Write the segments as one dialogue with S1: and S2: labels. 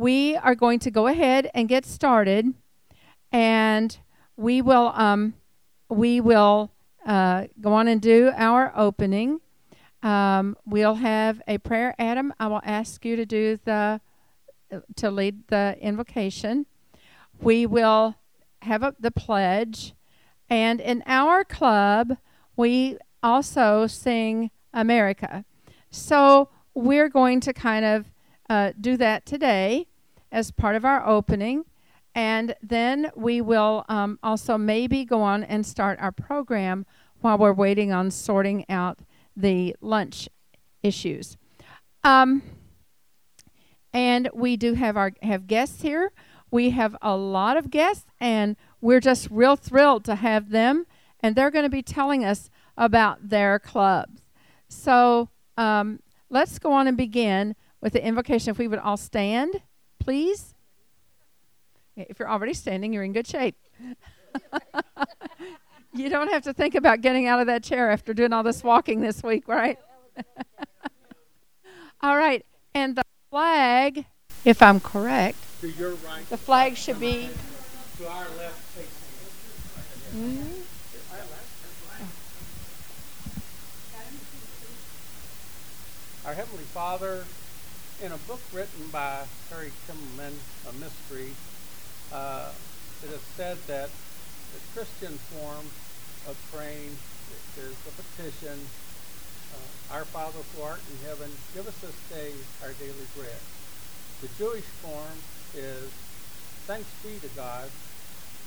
S1: we are going to go ahead and get started, and we will um, we will uh, go on and do our opening. Um, we'll have a prayer. Adam, I will ask you to do the to lead the invocation. We will have a, the pledge, and in our club, we also sing America. So we're going to kind of uh, do that today as part of our opening. And then we will um, also maybe go on and start our program while we're waiting on sorting out the lunch issues. Um, and we do have our have guests here. We have a lot of guests, and we're just real thrilled to have them. And they're going to be telling us about their clubs. So um, let's go on and begin with the invocation. If we would all stand, please. If you're already standing, you're in good shape. you don't have to think about getting out of that chair after doing all this walking this week, right? all right. And the flag, if I'm correct,
S2: right.
S1: the flag should be.
S2: To our left.
S1: Mm-hmm.
S2: Our Heavenly Father, in a book written by Harry Kemelman, A Mystery, uh, it is said that the Christian form of praying is a petition, uh, Our Father who art in heaven, give us this day our daily bread. The Jewish form is, Thanks be to God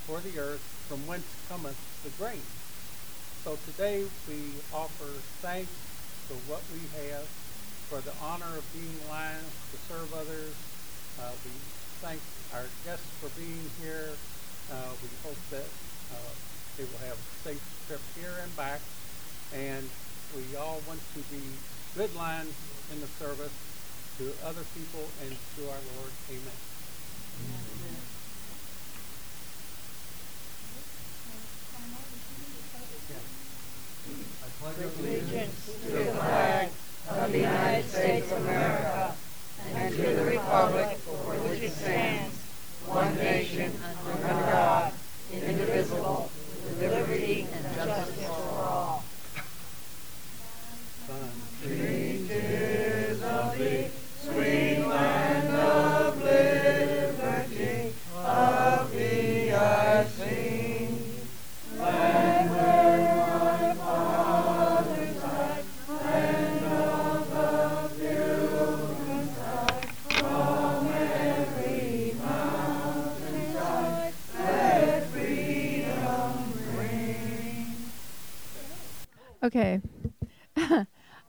S2: for the earth from whence cometh the grain. So today we offer thanks for what we have for the honor of being alive to serve others. Uh, we thank our guests for being here. Uh, we hope that uh, they will have a safe trip here and back. And we all want to be good lines in the service to other people and to our Lord. Amen. Amen.
S3: I pledge allegiance to the flag of the United States of America and to the republic for which it stands, one nation, under God, indivisible,
S1: Okay. All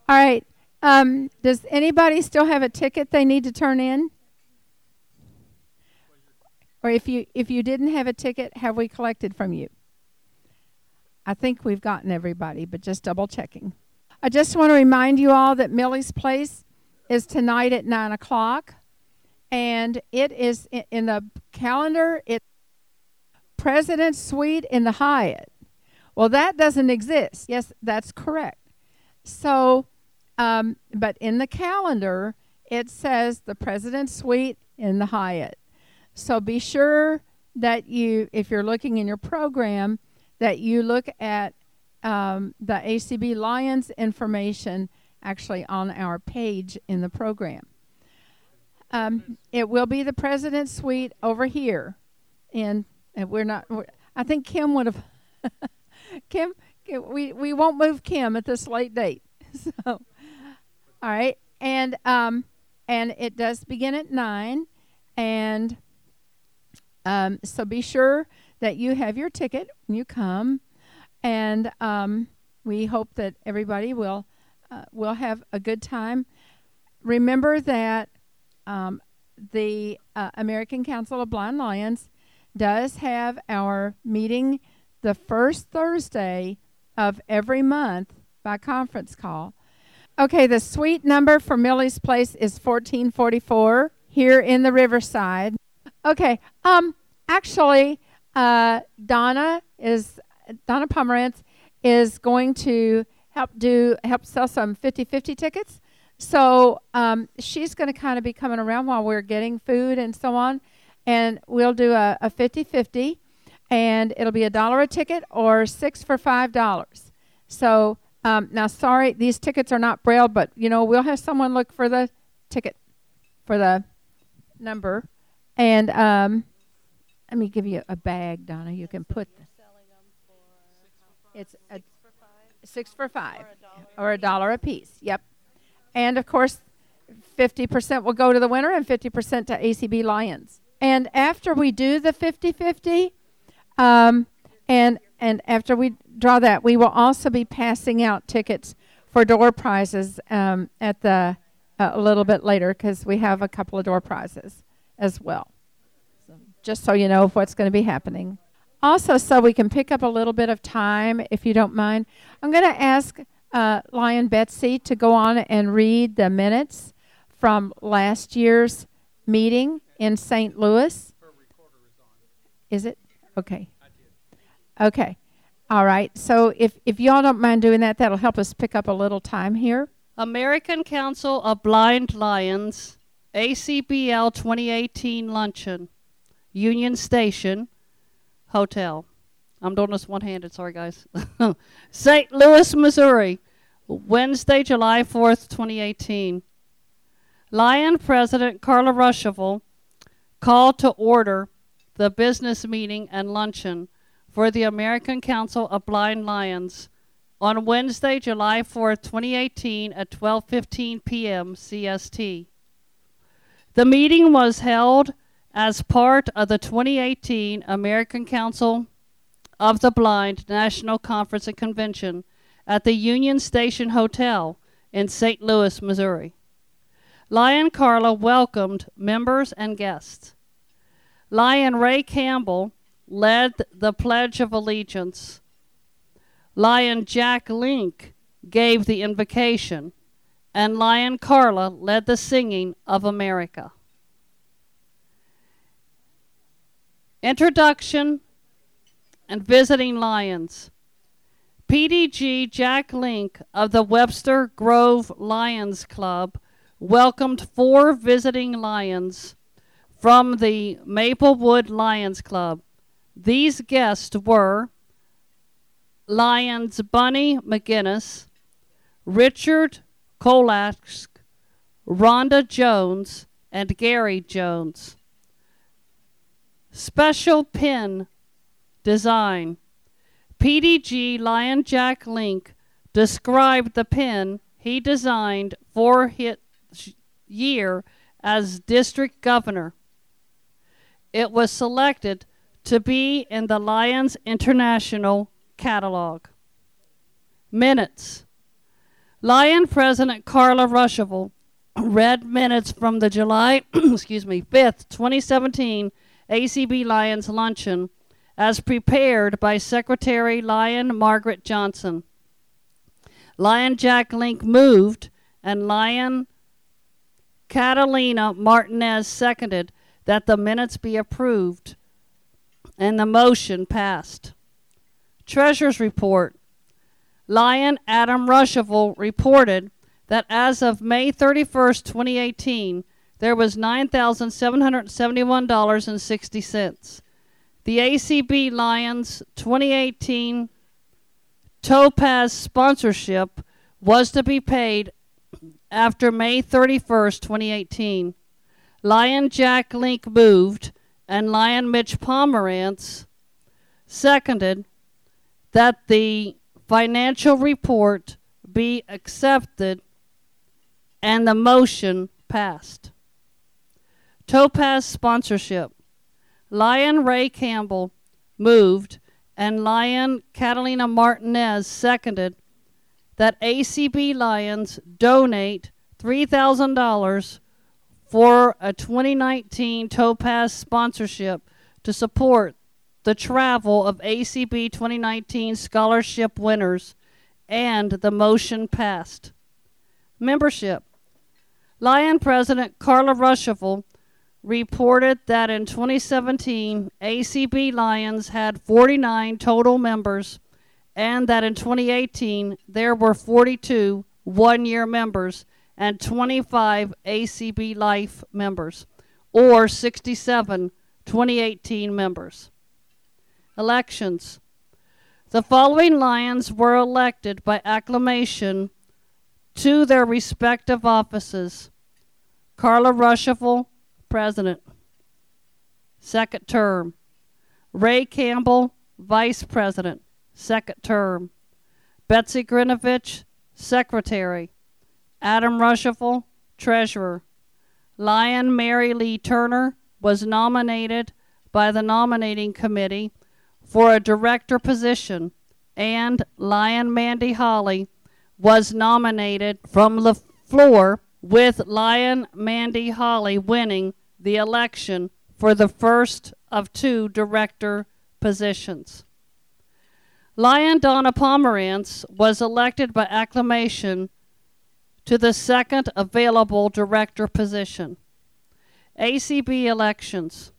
S1: right. Um, does anybody still have a ticket they need to turn in? Or if you if you didn't have a ticket, have we collected from you? I think we've gotten everybody, but just double checking. I just want to remind you all that Millie's Place is tonight at nine o'clock, and it is i- in the calendar. It's President's Suite in the Hyatt. Well, that doesn't exist. Yes, that's correct. So, um, but in the calendar, it says the President's Suite in the Hyatt. So be sure that you, if you're looking in your program, that you look at um, the ACB Lions information actually on our page in the program. Um, it will be the President's Suite over here, and, and we're not. We're, I think Kim would have. Kim, we we won't move Kim at this late date. So, all right, and um, and it does begin at nine, and um, so be sure that you have your ticket when you come, and um, we hope that everybody will uh, will have a good time. Remember that um, the uh, American Council of Blind Lions does have our meeting the first Thursday of every month by conference call. Okay, the suite number for Millie's Place is 1444 here in the Riverside. Okay, um, actually, uh, Donna is Donna Pomerantz is going to help do help sell some 50-50 tickets. So um, she's going to kind of be coming around while we're getting food and so on. And we'll do a, a 50 50, and it'll be a dollar a ticket or six for $5. So um, now, sorry, these tickets are not braille, but you know we'll have someone look for the ticket for the number, and um, let me give you a bag, Donna. You can put. The, it's a six for five, or a dollar a piece. Yep, and of course, fifty percent will go to the winner, and fifty percent to ACB Lions. And after we do the 50-50, um, and and after we draw that, we will also be passing out tickets for door prizes um, at the uh, a little bit later because we have a couple of door prizes as well. So just so you know of what's going to be happening. Also, so we can pick up a little bit of time, if you don't mind, I'm going to ask uh, Lion Betsy to go on and read the minutes from last year's meeting in St. Louis. Is it? Okay. Okay. All right. So if, if y'all don't mind doing that, that'll help us pick up a little time here.
S4: American Council of Blind Lions, ACBL 2018 Luncheon, Union Station Hotel. I'm doing this one handed, sorry guys. St. Louis, Missouri, Wednesday, July 4th, 2018. Lion President Carla Ruschival called to order the business meeting and luncheon for the American Council of Blind Lions on Wednesday, July 4, 2018 at 12:15 p.m. CST. The meeting was held as part of the 2018 American Council of the Blind National Conference and Convention at the Union Station Hotel in St. Louis, Missouri. Lion Carla welcomed members and guests. Lion Ray Campbell led the Pledge of Allegiance. Lion Jack Link gave the invocation, and Lion Carla led the singing of America. Introduction and visiting lions. PDG Jack Link of the Webster Grove Lions Club welcomed four visiting lions from the Maplewood Lions Club. These guests were Lions Bunny McGinnis, Richard Kolask, Rhonda Jones, and Gary Jones. Special pin design. PDG Lion Jack Link described the pin he designed for his year as district governor. It was selected to be in the Lions International catalog. Minutes. Lion President Carla Ruschival read minutes from the July, excuse me, 5th, 2017 ACB Lions luncheon as prepared by Secretary Lion Margaret Johnson. Lion Jack Link moved and Lion Catalina Martinez seconded that the minutes be approved and the motion passed. Treasurer's report. Lion Adam Ruschival reported that as of May 31st, 2018, there was $9,771.60. The ACB Lions 2018 Topaz sponsorship was to be paid after May 31st, 2018. Lion Jack Link moved and Lion Mitch Pomerantz seconded that the financial report be accepted and the motion passed. Topaz sponsorship. Lion Ray Campbell moved and Lion Catalina Martinez seconded that ACB Lions donate $3,000 for a 2019 Topaz sponsorship to support the travel of ACB 2019 scholarship winners, and the motion passed. Membership Lion President Carla Ruschival reported that in 2017, ACB Lions had 49 total members, and that in 2018, there were 42 one year members and 25 ACB Life members, or 67 2018 members. Elections. The following Lions were elected by acclamation to their respective offices Carla Ruschival, President, second term. Ray Campbell, Vice President, second term. Betsy Grinovich, Secretary. Adam Ruschival, Treasurer. Lion Mary Lee Turner was nominated by the nominating committee for a director position, and Lion Mandy Holly was nominated from the floor, with Lion Mandy Holly winning the election for the first of two director positions. Lion Donna Pomerantz was elected by acclamation to the second available director position. ACB elections.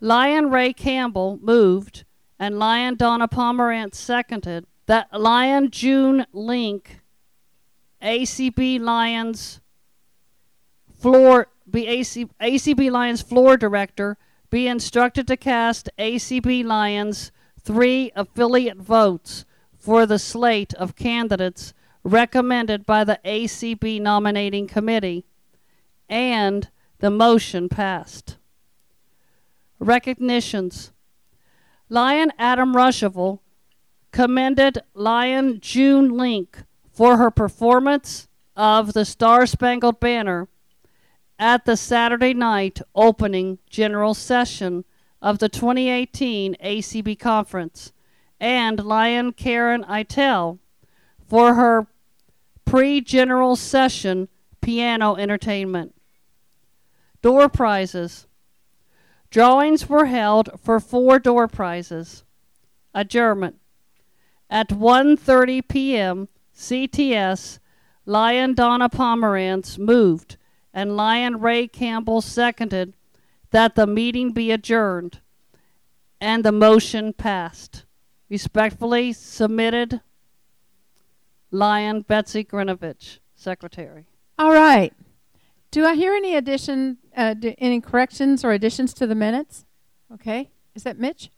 S4: Lion Ray Campbell moved and Lion Donna Pomerantz seconded that Lion June Link, ACB Lions floor be AC, ACB Lions floor director, be instructed to cast ACB Lions three affiliate votes for the slate of candidates recommended by the ACB nominating committee, and the motion passed. Recognitions Lion Adam Ruschival commended Lion June Link for her performance of the Star Spangled Banner at the Saturday night opening general session of the 2018 ACB conference, and Lion Karen Itel for her pre general session piano entertainment. Door prizes. Drawings were held for four door prizes. Adjournment. At 1:30 p.m. CTS, Lion Donna Pomerantz moved and Lion Ray Campbell seconded that the meeting be adjourned, and the motion passed. Respectfully submitted, Lion Betsy Grinovich, Secretary.
S1: All right. Do I hear any addition, uh, any corrections or additions to the minutes? Okay. Is that Mitch?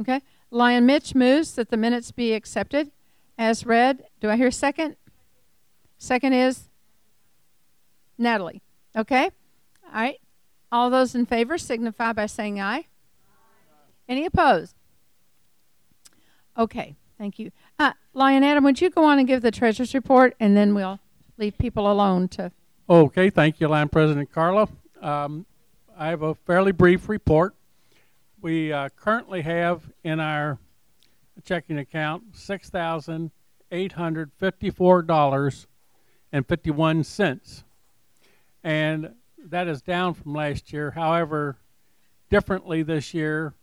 S1: Okay. Lion Mitch moves that the minutes be accepted as read. Do I hear second? Second is Natalie. Okay. All right. All those in favor signify by saying aye. Any opposed? Okay. Thank you. Uh, Lion Adam, would you go on and give the treasurer's report, and then we'll leave people alone to.
S2: Okay, thank you, Line President Carla. Um, I have a fairly brief report. We uh, currently have in our checking account six thousand eight hundred fifty-four dollars and fifty-one cents, and that is down from last year. However, differently this year,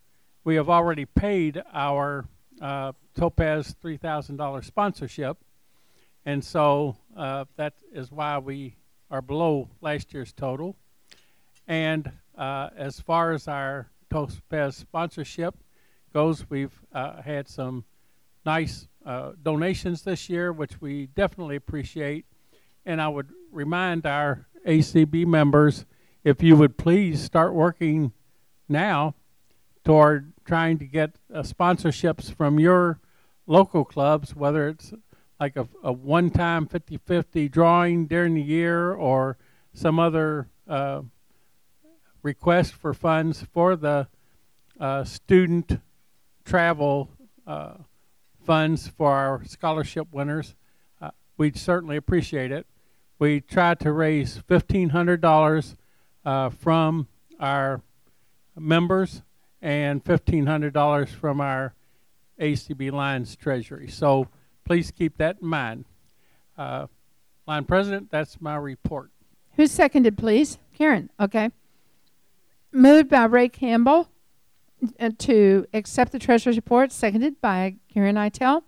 S2: we have already paid our uh, Topaz three thousand dollars sponsorship, and so uh, that is why we are below last year's total. And uh, as far as our Topaz sponsorship goes, we've uh, had some nice uh, donations this year, which we definitely appreciate. And I would remind our ACB members if you would please start working now toward trying to get uh, sponsorships from your local clubs, whether it's like a, a one time 50 50 drawing during the year or some other uh, request for funds for the uh, student travel uh, funds for our scholarship winners. Uh, we'd certainly appreciate it. We try to raise $1,500 uh, from our members and $1,500 from our ACB Lions Treasury. So please keep that in mind. Uh, Line President, that's my report.
S1: Who's seconded, please? Karen. Okay. Moved by Ray Campbell uh, to accept the treasurer's report, seconded by Karen Itel.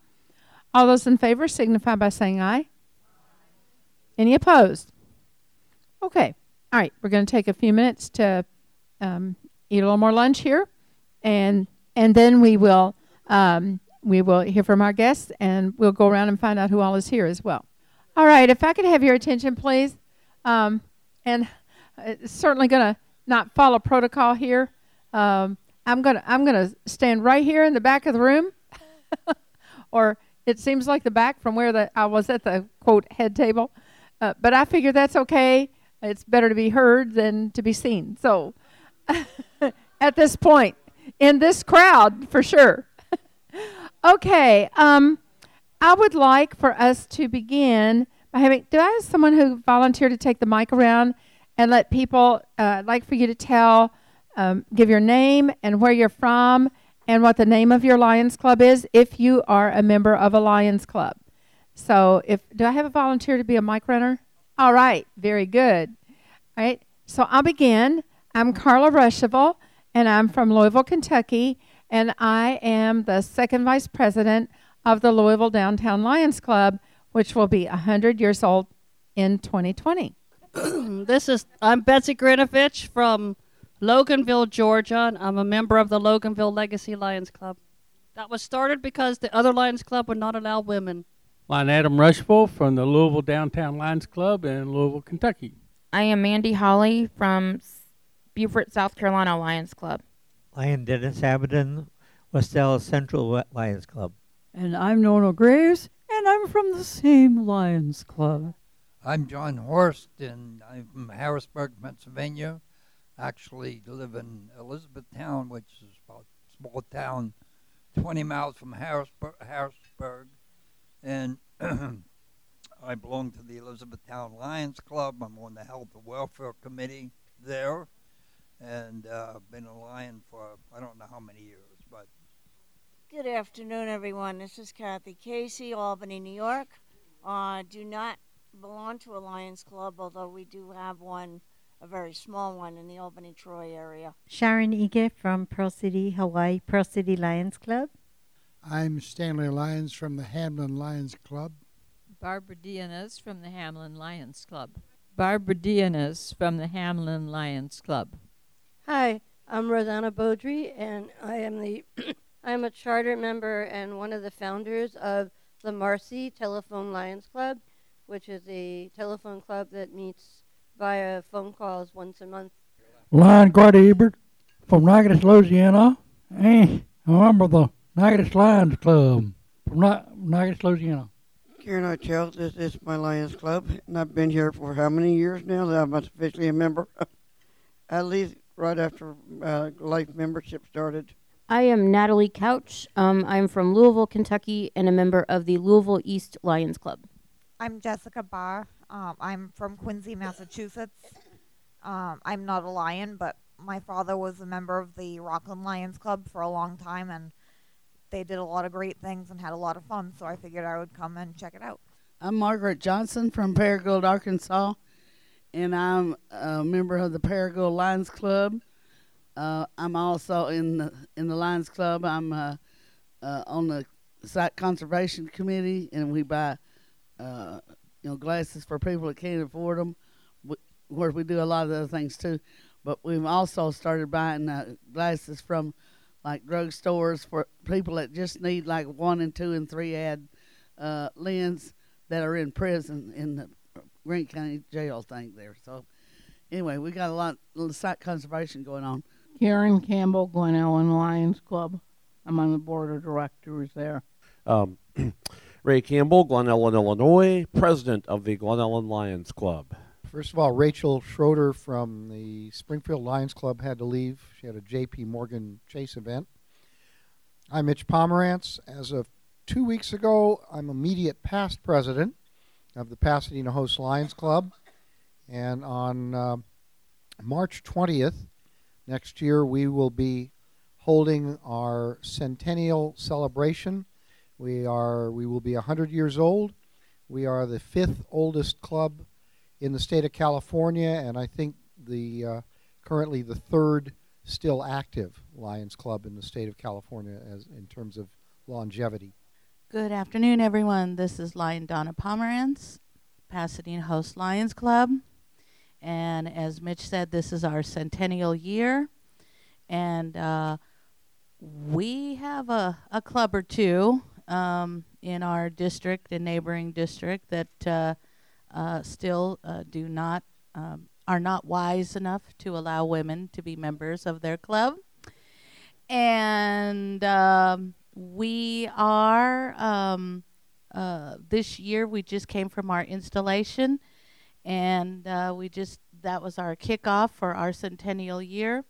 S1: All those in favor signify by saying aye. Any opposed? Okay. All right. We're going to take a few minutes to um, eat a little more lunch here, and and then we will um, we will hear from our guests, and we'll go around and find out who all is here as well. All right, if I could have your attention, please. Um, and it's certainly going to not follow protocol here. Um, I'm going to I'm going to stand right here in the back of the room. or it seems like the back from where the I was at the quote head table. Uh, but I figure that's okay. It's better to be heard than to be seen. So at this point, in this crowd, for sure. Okay, um, I would like for us to begin by having. Do I have someone who volunteered to take the mic around and let people? Uh, I'd like for you to tell, um, give your name and where you're from, and what the name of your Lions Club is, if you are a member of a Lions Club. So, if do I have a volunteer to be a mic runner? All right, very good. All right, so I'll begin. I'm Carla Ruschival, and I'm from Louisville, Kentucky, and I am the second vice president of the Louisville Downtown Lions Club, which will be 100 years old in 2020.
S4: this is I'm Betsy Grinovich from Loganville, Georgia. And I'm a member of the Loganville Legacy Lions Club. That was started because the other Lions Club would not allow women.
S2: I'm Adam Ruschival from the Louisville Downtown Lions Club in Louisville, Kentucky.
S5: I am Mandy Holly from Beaufort, South Carolina Lions Club.
S6: I am Dennis Abaddon, West Dallas Central Lions Club.
S7: And I'm Nona Graves, and I'm from the same Lions Club.
S8: I'm John Horst, and I'm from Harrisburg, Pennsylvania. Actually, live in Elizabethtown, which is about a small town 20 miles from Harrisburg. Harrisburg and I belong to the Elizabethtown Lions Club. I'm on the Health and Welfare Committee there, and uh, been a lion for I don't know how many years, but.
S3: Good afternoon, everyone. This is Kathy Casey, Albany, New York. Uh, do not belong to a Lions Club, although we do have one, a very small one, in the Albany Troy area.
S9: Sharon Ige from Pearl City, Hawaii, Pearl City Lions Club.
S10: I'm Stanley Lyons from the Hamlin Lions Club.
S11: Barbara Dianes from the Hamlin Lions Club. Barbara Dianes from the Hamlin Lions Club.
S12: Hi, I'm Rosanna Beaudry, and I am the I'm a charter member and one of the founders of the Marcy Telephone Lions Club, which is a telephone club that meets via phone calls once a month.
S13: Lion Guard Ebert from Natchitoches, Louisiana, and a member of the Natchitoches Lions Club from Natchitoches, Louisiana.
S14: Karen Ochel, this is my Lions Club, and I've been here for how many years now that I'm officially a member? At least right after uh, life membership started.
S5: I am Natalie Couch. Um, I'm from Louisville, Kentucky, and a member of the Louisville East Lions Club.
S15: I'm Jessica Barr. Um, I'm from Quincy, Massachusetts. Um, I'm not a lion, but my father was a member of the Rockland Lions Club for a long time, and they did a lot of great things and had a lot of fun, so I figured I would come and check it out.
S16: I'm Margaret Johnson from Paragould, Arkansas, and I'm a member of the Paragould Lions Club. Uh, I'm also in the in the Lions Club. I'm uh, uh, on the sight conservation committee, and we buy uh, you know glasses for people that can't afford them. We, of course, we do a lot of other things too, but we've also started buying uh, glasses from like drugstores for people that just need like one and two and three ad uh, lens that are in prison in the Greene County Jail thing there. So anyway, we got a lot of sight conservation going on.
S17: Karen Campbell, Glen Ellyn Lions Club. I'm on the board of directors there.
S18: Um, Ray Campbell, Glen Ellyn, Illinois, president of the Glen Ellyn Lions Club.
S19: First of all, Rachel Schroeder from the Springfield Lions Club had to leave. She had a J.P. Morgan Chase event. I'm Mitch Pomerantz. As of two weeks ago, I'm immediate past president of the Pasadena Host Lions Club. And on uh, March 20th next year, we will be holding our centennial celebration. We are we will be 100 years old. We are the fifth oldest club in the state of California, and I think the uh, currently the third still active Lions Club in the state of California as in terms of longevity.
S20: Good afternoon, everyone. This is Lion Donna Pomerantz, Pasadena Host Lions Club. And as Mitch said, this is our centennial year. And uh, we have a, a club or two um, in our district and neighboring district that uh, uh, still uh, do not um, are not wise enough to allow women to be members of their club. And um, we are um, uh, this year. We just came from our installation, and uh, we just that was our kickoff for our centennial year.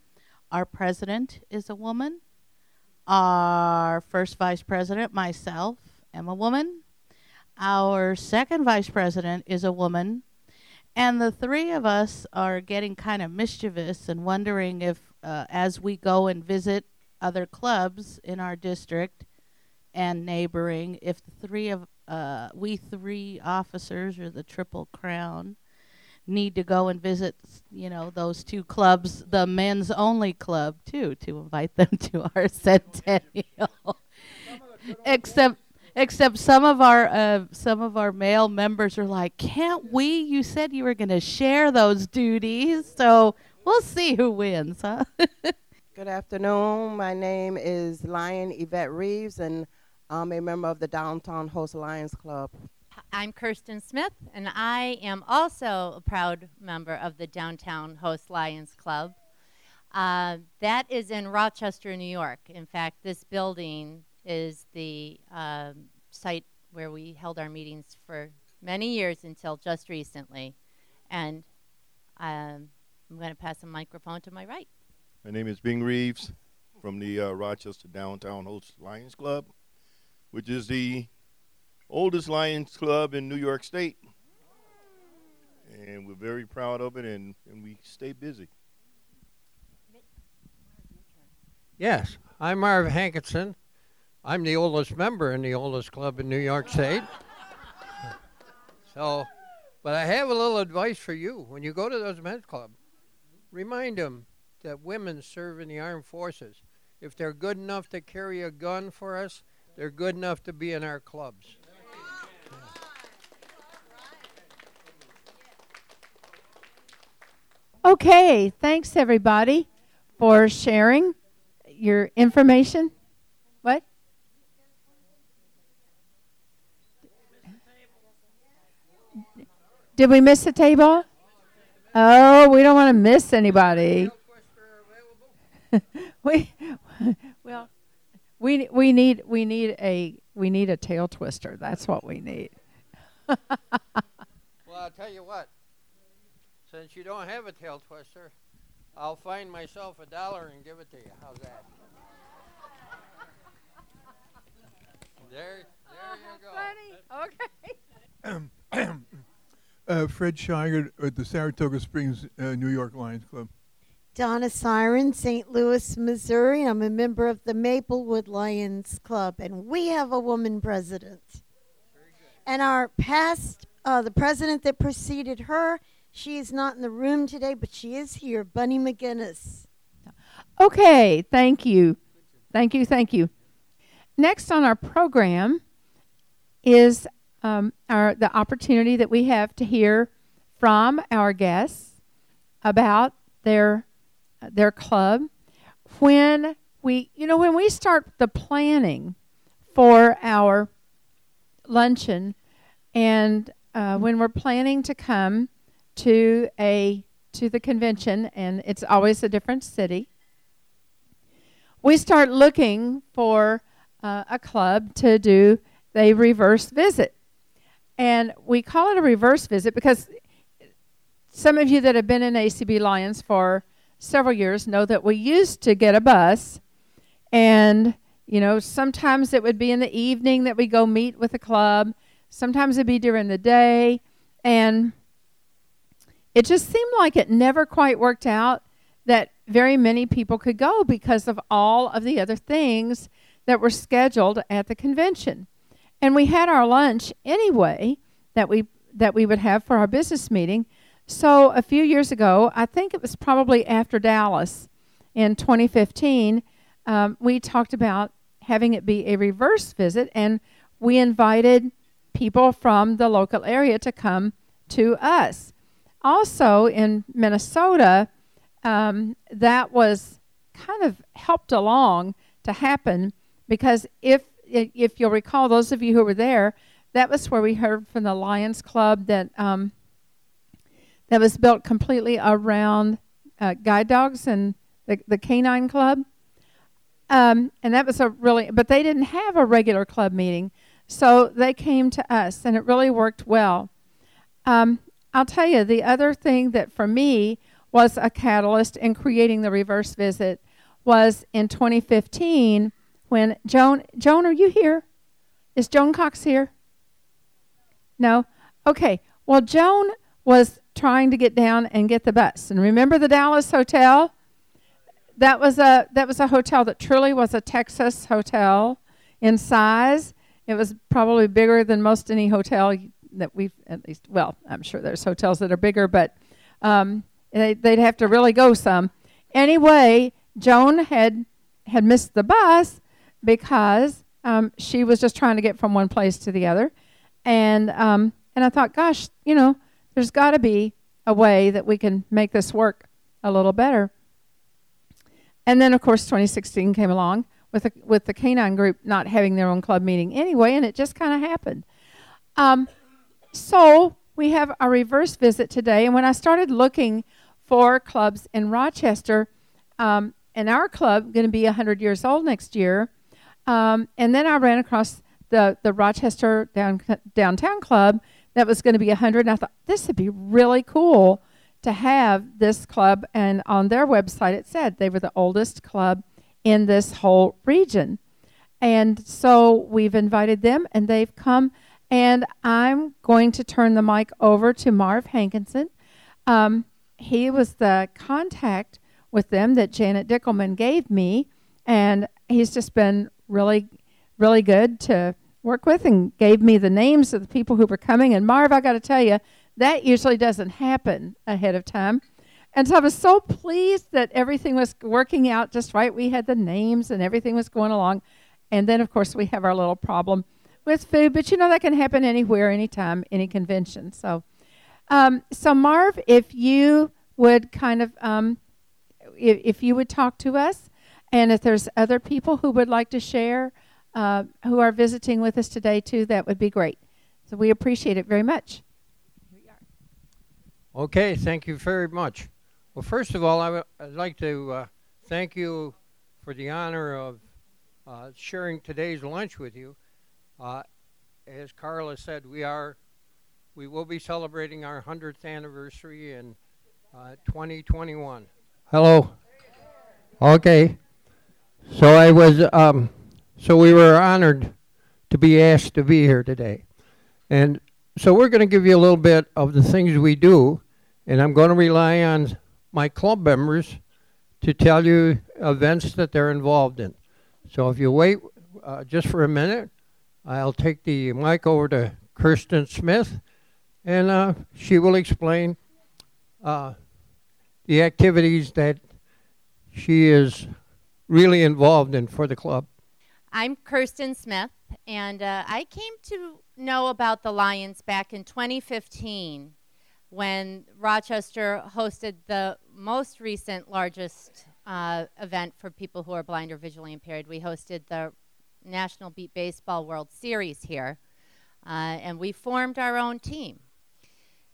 S20: Our president is a woman. Our first vice president, myself, am a woman. Our second vice president is a woman. And the three of us are getting kind of mischievous and wondering if, uh, as we go and visit other clubs in our district and neighboring, if the three of uh, we three officers or the Triple Crown need to go and visit, you know, those two clubs, the men's only club too, to invite them to our centennial. except except some of our uh, some of our male members are like, "Can't we? You said you were going to share those duties." So, we'll see who wins, huh?
S21: Good afternoon. My name is Lion Yvette Reeves, and I'm a member of the Downtown Host Lions Club.
S22: I'm Kirsten Smith, and I am also a proud member of the Downtown Host Lions Club. Uh, that is in Rochester, New York. In fact, this building is the um, site where we held our meetings for many years until just recently. And um, I'm going to pass the microphone to my right.
S23: My name is Bing Reeves from the uh, Rochester Downtown Host Lions Club, which is the oldest Lions Club in New York State. And we're very proud of it, and, and we stay busy.
S24: Yes, I'm Marv Hankinson. I'm the oldest member in the oldest club in New York State. so, but I have a little advice for you. When you go to those men's club, remind them that women serve in the armed forces. If they're good enough to carry a gun for us, they're good enough to be in our clubs.
S1: Okay, thanks everybody for sharing your information. What? Did we miss a table? Oh, we don't want to miss anybody. we well, we we need we need a we need a tail twister. That's what we need.
S24: well, I'll tell you what. Since you don't have a tail twister, I'll find myself a dollar and give it to you. How's that? there, there you go. Funny.
S1: Okay.
S25: uh, Fred Shiger at the Saratoga Springs, uh, New York Lions Club.
S9: Donna Siren, St. Louis, Missouri. I'm a member of the Maplewood Lions Club, and we have a woman president. And our past, uh, the president that preceded her, she is not in the room today, but she is here, Bunny McGinnis.
S1: Okay, thank you. Thank you, thank you. Next on our program is um, our the opportunity that we have to hear from our guests about their their club. When we, you know, when we start the planning for our luncheon, and uh, when we're planning to come to a to the convention, and it's always a different city. We start looking for uh, a club to do a reverse visit, and we call it a reverse visit because some of you that have been in ACB Lions for several years know that we used to get a bus, and you know sometimes it would be in the evening that we go meet with a club. Sometimes it'd be during the day, and it just seemed like it never quite worked out that very many people could go because of all of the other things that were scheduled at the convention. And we had our lunch anyway that we that we would have for our business meeting. So a few years ago, I think it was probably after Dallas in 2015, um, we talked about having it be a reverse visit, and we invited people from the local area to come to us. Also in Minnesota, um, that was kind of helped along to happen because if if you'll recall, those of you who were there, that was where we heard from the Lions Club that um, that was built completely around uh, guide dogs and the, the canine club. Um, and that was a really, but they didn't have a regular club meeting. So they came to us, and it really worked well. Um, I'll tell you, the other thing that for me was a catalyst in creating the reverse visit was in 2015 when Joan, Joan, are you here? Is Joan Cox here? No? Okay. Well, Joan was trying to get down and get the bus. And remember the Dallas Hotel? That was a that was a hotel that truly was a Texas hotel in size. It was probably bigger than most any hotel that we've at least. Well, I'm sure there's hotels that are bigger, but um, they, they'd have to really go some. Anyway, Joan had had missed the bus because um, she was just trying to get from one place to the other, and um, and I thought, gosh, you know, there's got to be a way that we can make this work a little better. And then, of course, 2016 came along with the, with the canine group not having their own club meeting anyway, and it just kind of happened. Um, so we have a reverse visit today, and when I started looking for clubs in Rochester, um, and our club going to be 100 years old next year, um, and then I ran across the the Rochester down, downtown club that was going to be 100, and I thought this would be really cool to have this club. And on their website, it said they were the oldest club in this whole region. And so we've invited them, and they've come. And I'm going to turn the mic over to Marv Hankinson. Um, he was the contact with them that Janet Dickelman gave me, and he's just been really, really good to work with and gave me the names of the people who were coming. And Marv, I got to tell you, that usually doesn't happen ahead of time. And so I was so pleased that everything was working out just right. We had the names and everything was going along. And then, of course, we have our little problem with food, but you know that can happen anywhere, anytime, any convention. So, um, so Marv, if you would kind of, um, if, if, you would talk to us, and if there's other people who would like to share, uh, who are visiting with us today too, that would be great. So we appreciate it very much.
S24: Okay, thank you very much. Well, first of all, i w- I'd like to uh, thank you for the honor of uh, sharing today's lunch with you. Uh, as Carla said, we are we will be celebrating our 100th anniversary in uh, 2021. Hello. Okay. So I was um, so we were honored to be asked to be here today, and so we're going to give you a little bit of the things we do and I'm going to rely on my club members to tell you events that they're involved in. So if you wait uh, just for a minute, I'll take the mic over to Kirsten Smith, and uh, she will explain uh, the activities that she is really involved in for the club.
S22: I'm Kirsten Smith, and uh, I came to know about the Lions back in 2015 when Rochester hosted the most recent largest uh, event for people who are blind or visually impaired. We hosted the National Beep Baseball World Series here, uh, and we formed our own team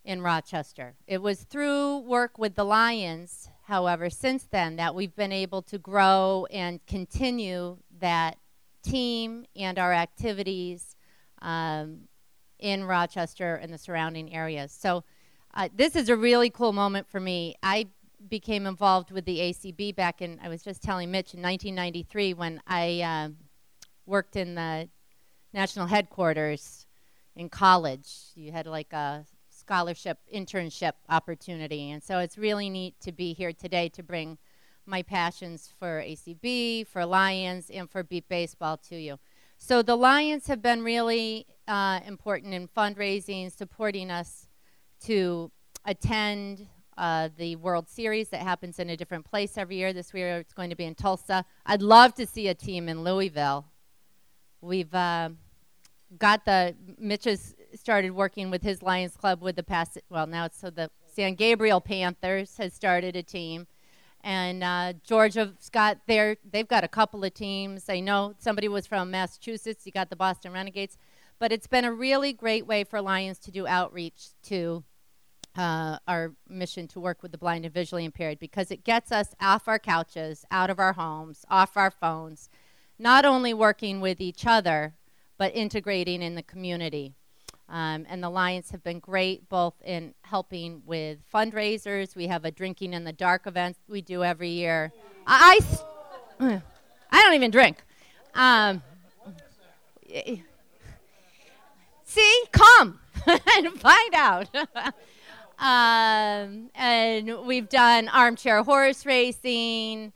S22: in Rochester. It was through work with the Lions, however, since then that we've been able to grow and continue that team and our activities um, in Rochester and the surrounding areas. So uh, this is a really cool moment for me. I became involved with the ACB back in, I was just telling Mitch, in 1993 when I uh, worked in the national headquarters in college. You had like a scholarship internship opportunity. And so it's really neat to be here today to bring my passions for ACB, for Lions, and for Beep Baseball to you. So the Lions have been really uh, important in fundraising, supporting us to attend uh, the World Series that happens in a different place every year. This year it's going to be in Tulsa. I'd love to see a team in Louisville. We've uh, got the Mitch has started working with his Lions Club with the past. Well, now it's so the San Gabriel Panthers has started a team, and uh, Georgia's got their. They've got a couple of teams. I know somebody was from Massachusetts. You got the Boston Renegades. But it's been a really great way for Lions to do outreach to uh, our mission to work with the blind and visually impaired because it gets us off our couches, out of our homes, off our phones, not only working with each other, but integrating in the community. Um, and the Lions have been great both in helping with fundraisers. We have a drinking in the dark event we do every year. I, I, I don't even drink. Um, see, come and find out. um, and we've done armchair horse racing.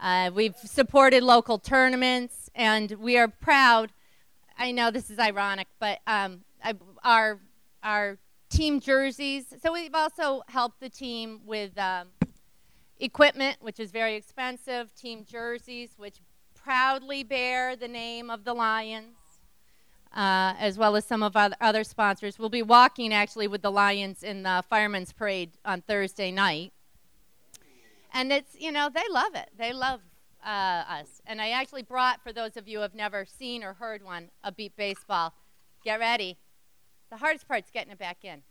S22: Uh, we've supported local tournaments, and we are proud. I know this is ironic, but um, I, our our team jerseys. So we've also helped the team with um, equipment, which is very expensive. Team jerseys, which proudly bear the name of the Lions, uh, as well as some of our other sponsors. We'll be walking actually with the Lions in the Firemen's Parade on Thursday night. And it's, you know, they love it. They love uh, us. And I actually brought, for those of you who have never seen or heard one, a beep baseball. Get ready. The hardest part's getting it back in.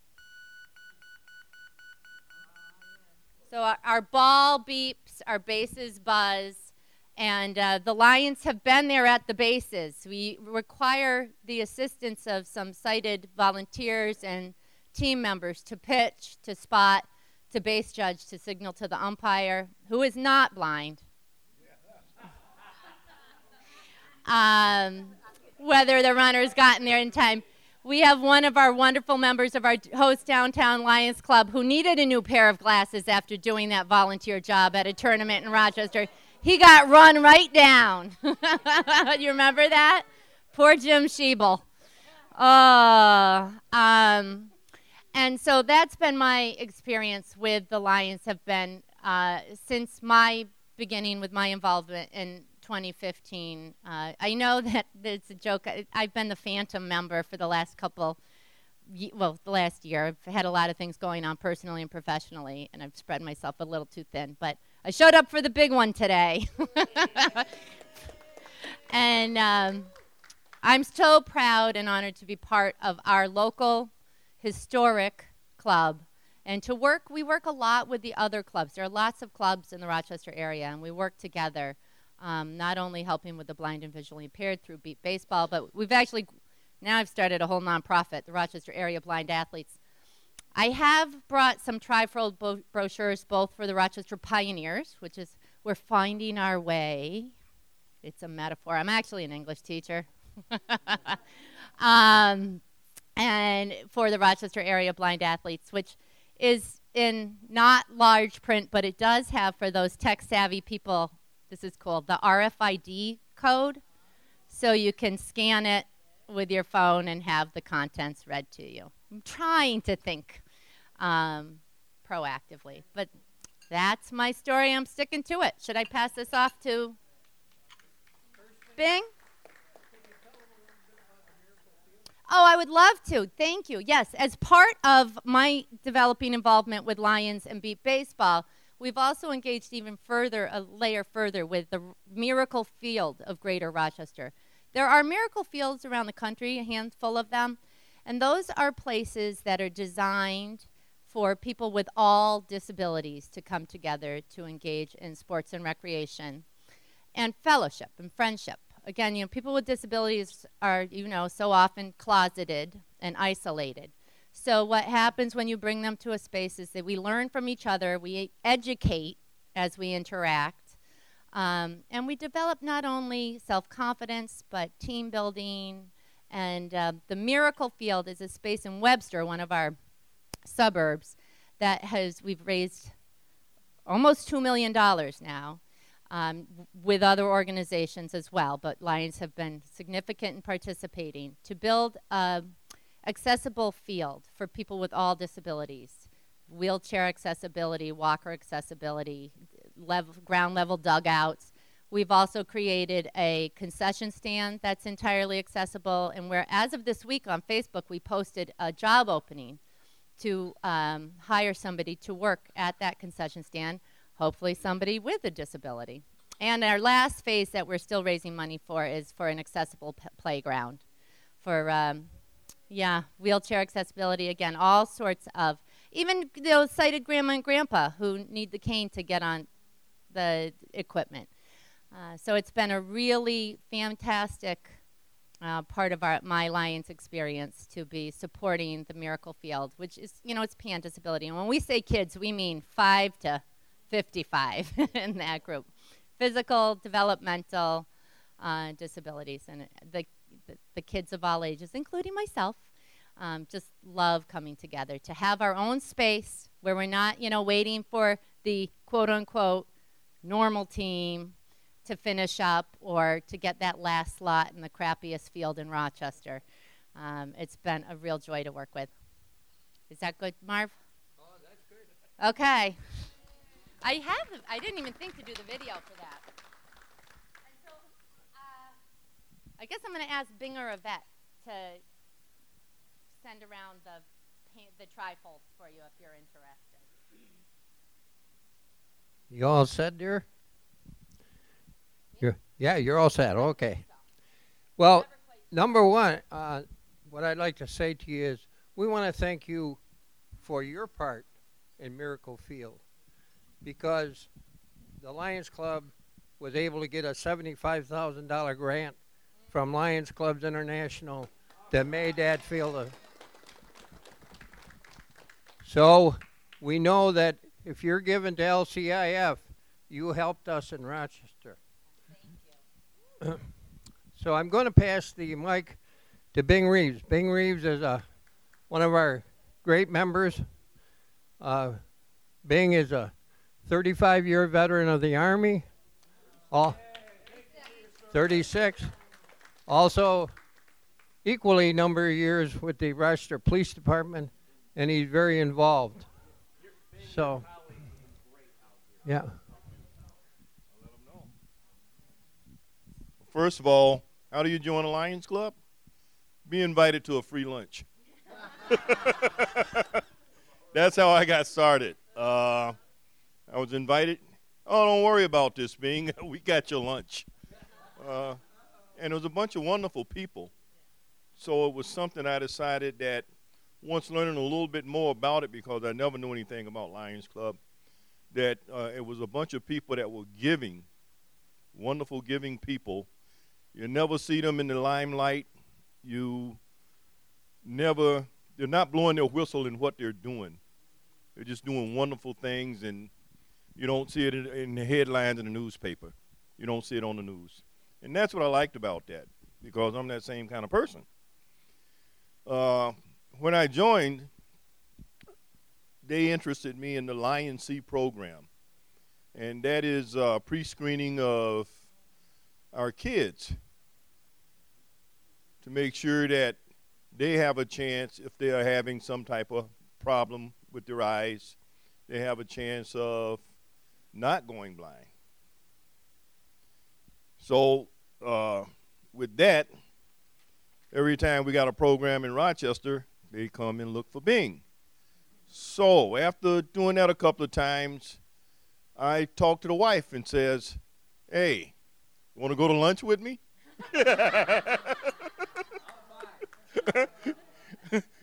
S22: So our, our ball beeps, our bases buzz, and uh, the Lions have been there at the bases. We require the assistance of some sighted volunteers and team members to pitch, to spot, to base judge, to signal to the umpire, who is not blind. Um, whether the runner's gotten there in time we have one of our wonderful members of our host downtown Lions Club who needed a new pair of glasses after doing that volunteer job at a tournament in Rochester. He got run right down. you remember that? Poor Jim Schiebel. Oh, um, and so that's been my experience with the Lions. Have been uh, since my beginning with my involvement in 2015. Uh, I know that it's a joke. I, have been the Phantom member for the last couple, well, the last year. I've had a lot of things going on personally and professionally, and I've spread myself a little too thin. But I showed up for the big one today. and um, I'm so proud and honored to be part of our local historic club and to work we work a lot with the other clubs there are lots of clubs in the rochester area and we work together um, not only helping with the blind and visually impaired through Beep Baseball, but we've actually now I've started a whole nonprofit, the Rochester Area Blind Athletes. I have brought some trifold bo- brochures both for the Rochester Pioneers, which is we're finding our way. It's a metaphor. I'm actually an English teacher. um, and for the Rochester Area Blind Athletes, which is in not large print, but it does have for those tech savvy people this is cool. The RFID code, so you can scan it with your phone and have the contents read to you. I'm trying to think um, proactively, but that's my story. I'm sticking to it. Should I pass this off to Bing? Oh, I would love to. Thank you. Yes, as part of my developing involvement with Lions and Beep Baseball, We've also engaged even further, a layer further, with the Miracle Field of Greater Rochester. There are miracle fields around the country, a handful of them, and those are places that are designed for people with all disabilities to come together to engage in sports and recreation and fellowship and friendship. Again, you know, people with disabilities are, you know, so often closeted and isolated. So, what happens when you bring them to a space is that we learn from each other, we educate as we interact, um, and we develop not only self confidence, but team building. And uh, the Miracle Field is a space in Webster, one of our suburbs, that has, we've raised almost $2 million now. Um, with other organizations as well, but Lions have been significant in participating to build a accessible field for people with all disabilities wheelchair accessibility, walker accessibility, level, ground level dugouts. We've also created a concession stand that's entirely accessible. And where, as of this week on Facebook, we posted a job opening to um, hire somebody to work at that concession stand, hopefully, somebody with a disability. And our last phase that we're still raising money for is for an accessible p- playground for um, yeah wheelchair accessibility. Again, all sorts of even those sighted grandma and grandpa who need the cane to get on the equipment. Uh, so it's been a really fantastic uh, part of our my Lions experience to be supporting the Miracle Field, which is you know it's pan disability, and when we say kids, we mean five to 55 in that group, physical, developmental uh, disabilities, and the, the, kids of all ages, including myself. Um, just love coming together to have our own space where we're not, you know, waiting for the quote unquote normal team to finish up or to get that last slot in the crappiest field in Rochester. Um, it's been a real joy to work with. Is that good, Marv? Oh, that's good. Okay. I have. I didn't even think to do the video for that. And so, uh, I guess I'm going to ask Binger Yvette to send around the the trifolds for you if you're interested.
S24: You all set, dear? You're, yeah, you're all set. Okay. Well, number one, uh, what I'd like to say to you is we want to thank you for your part in Miracle Field because the Lions Club was able to get a $75,000 grant from Lions Clubs International that made that field a. So we know that if you're given to LCIF, you helped us in Rochester. so I'm going to pass the mic to Bing Reeves. Bing Reeves is a, one of our great members. Uh, Bing is a 35 year veteran of the Army. All 36. Also, equally number of years with the Rochester Police Department, and he's very involved. So, yeah.
S23: First of all, how do you join a Lions Club? Be invited to a free lunch. That's how I got started. Uh, I was invited. Oh, don't worry about this, Bing. we got your lunch. Uh, and it was a bunch of wonderful people. So it was something I decided that once learning a little bit more about it, because I never knew anything about Lions Club, that uh, it was a bunch of people that were giving, wonderful giving people. You never see them in the limelight. You never, they're not blowing their whistle in what they're doing. They're just doing wonderful things, and you don't see it in, in the headlines in the newspaper. You don't see it on the news. And that's what I liked about that, because I'm that same kind of person. Uh, when I joined, they interested me in the Lion C program, and that is uh, pre-screening of our kids to make sure that they have a chance if they are having some type of problem with their eyes, they have a chance of not going blind. So, uh, with that, every time we got a program in Rochester, they come and look for Bing. So, after doing that a couple of times, I talked to the wife and says, "Hey, you want to go to lunch with me?"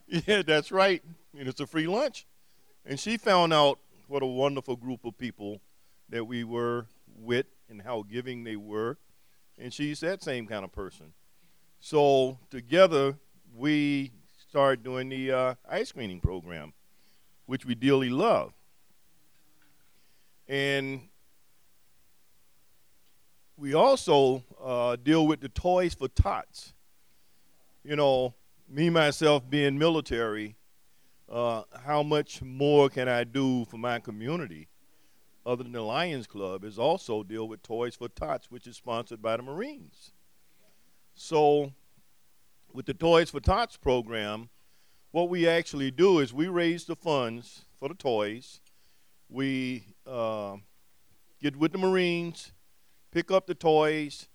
S23: yeah, that's right. And it's a free lunch. And she found out what a wonderful group of people that we were with and how giving they were. And she's that same kind of person. So together, we started doing the uh, eye screening program, which we dearly love. And we also uh, deal with the Toys for Tots. You know, me myself being military, uh, how much more can I do for my community? Other than the Lions Club, is also deal with Toys for Tots, which is sponsored by the Marines. So, with the Toys for Tots program, what we actually do is we raise the funds for the toys. We uh, get with the Marines, pick up the toys,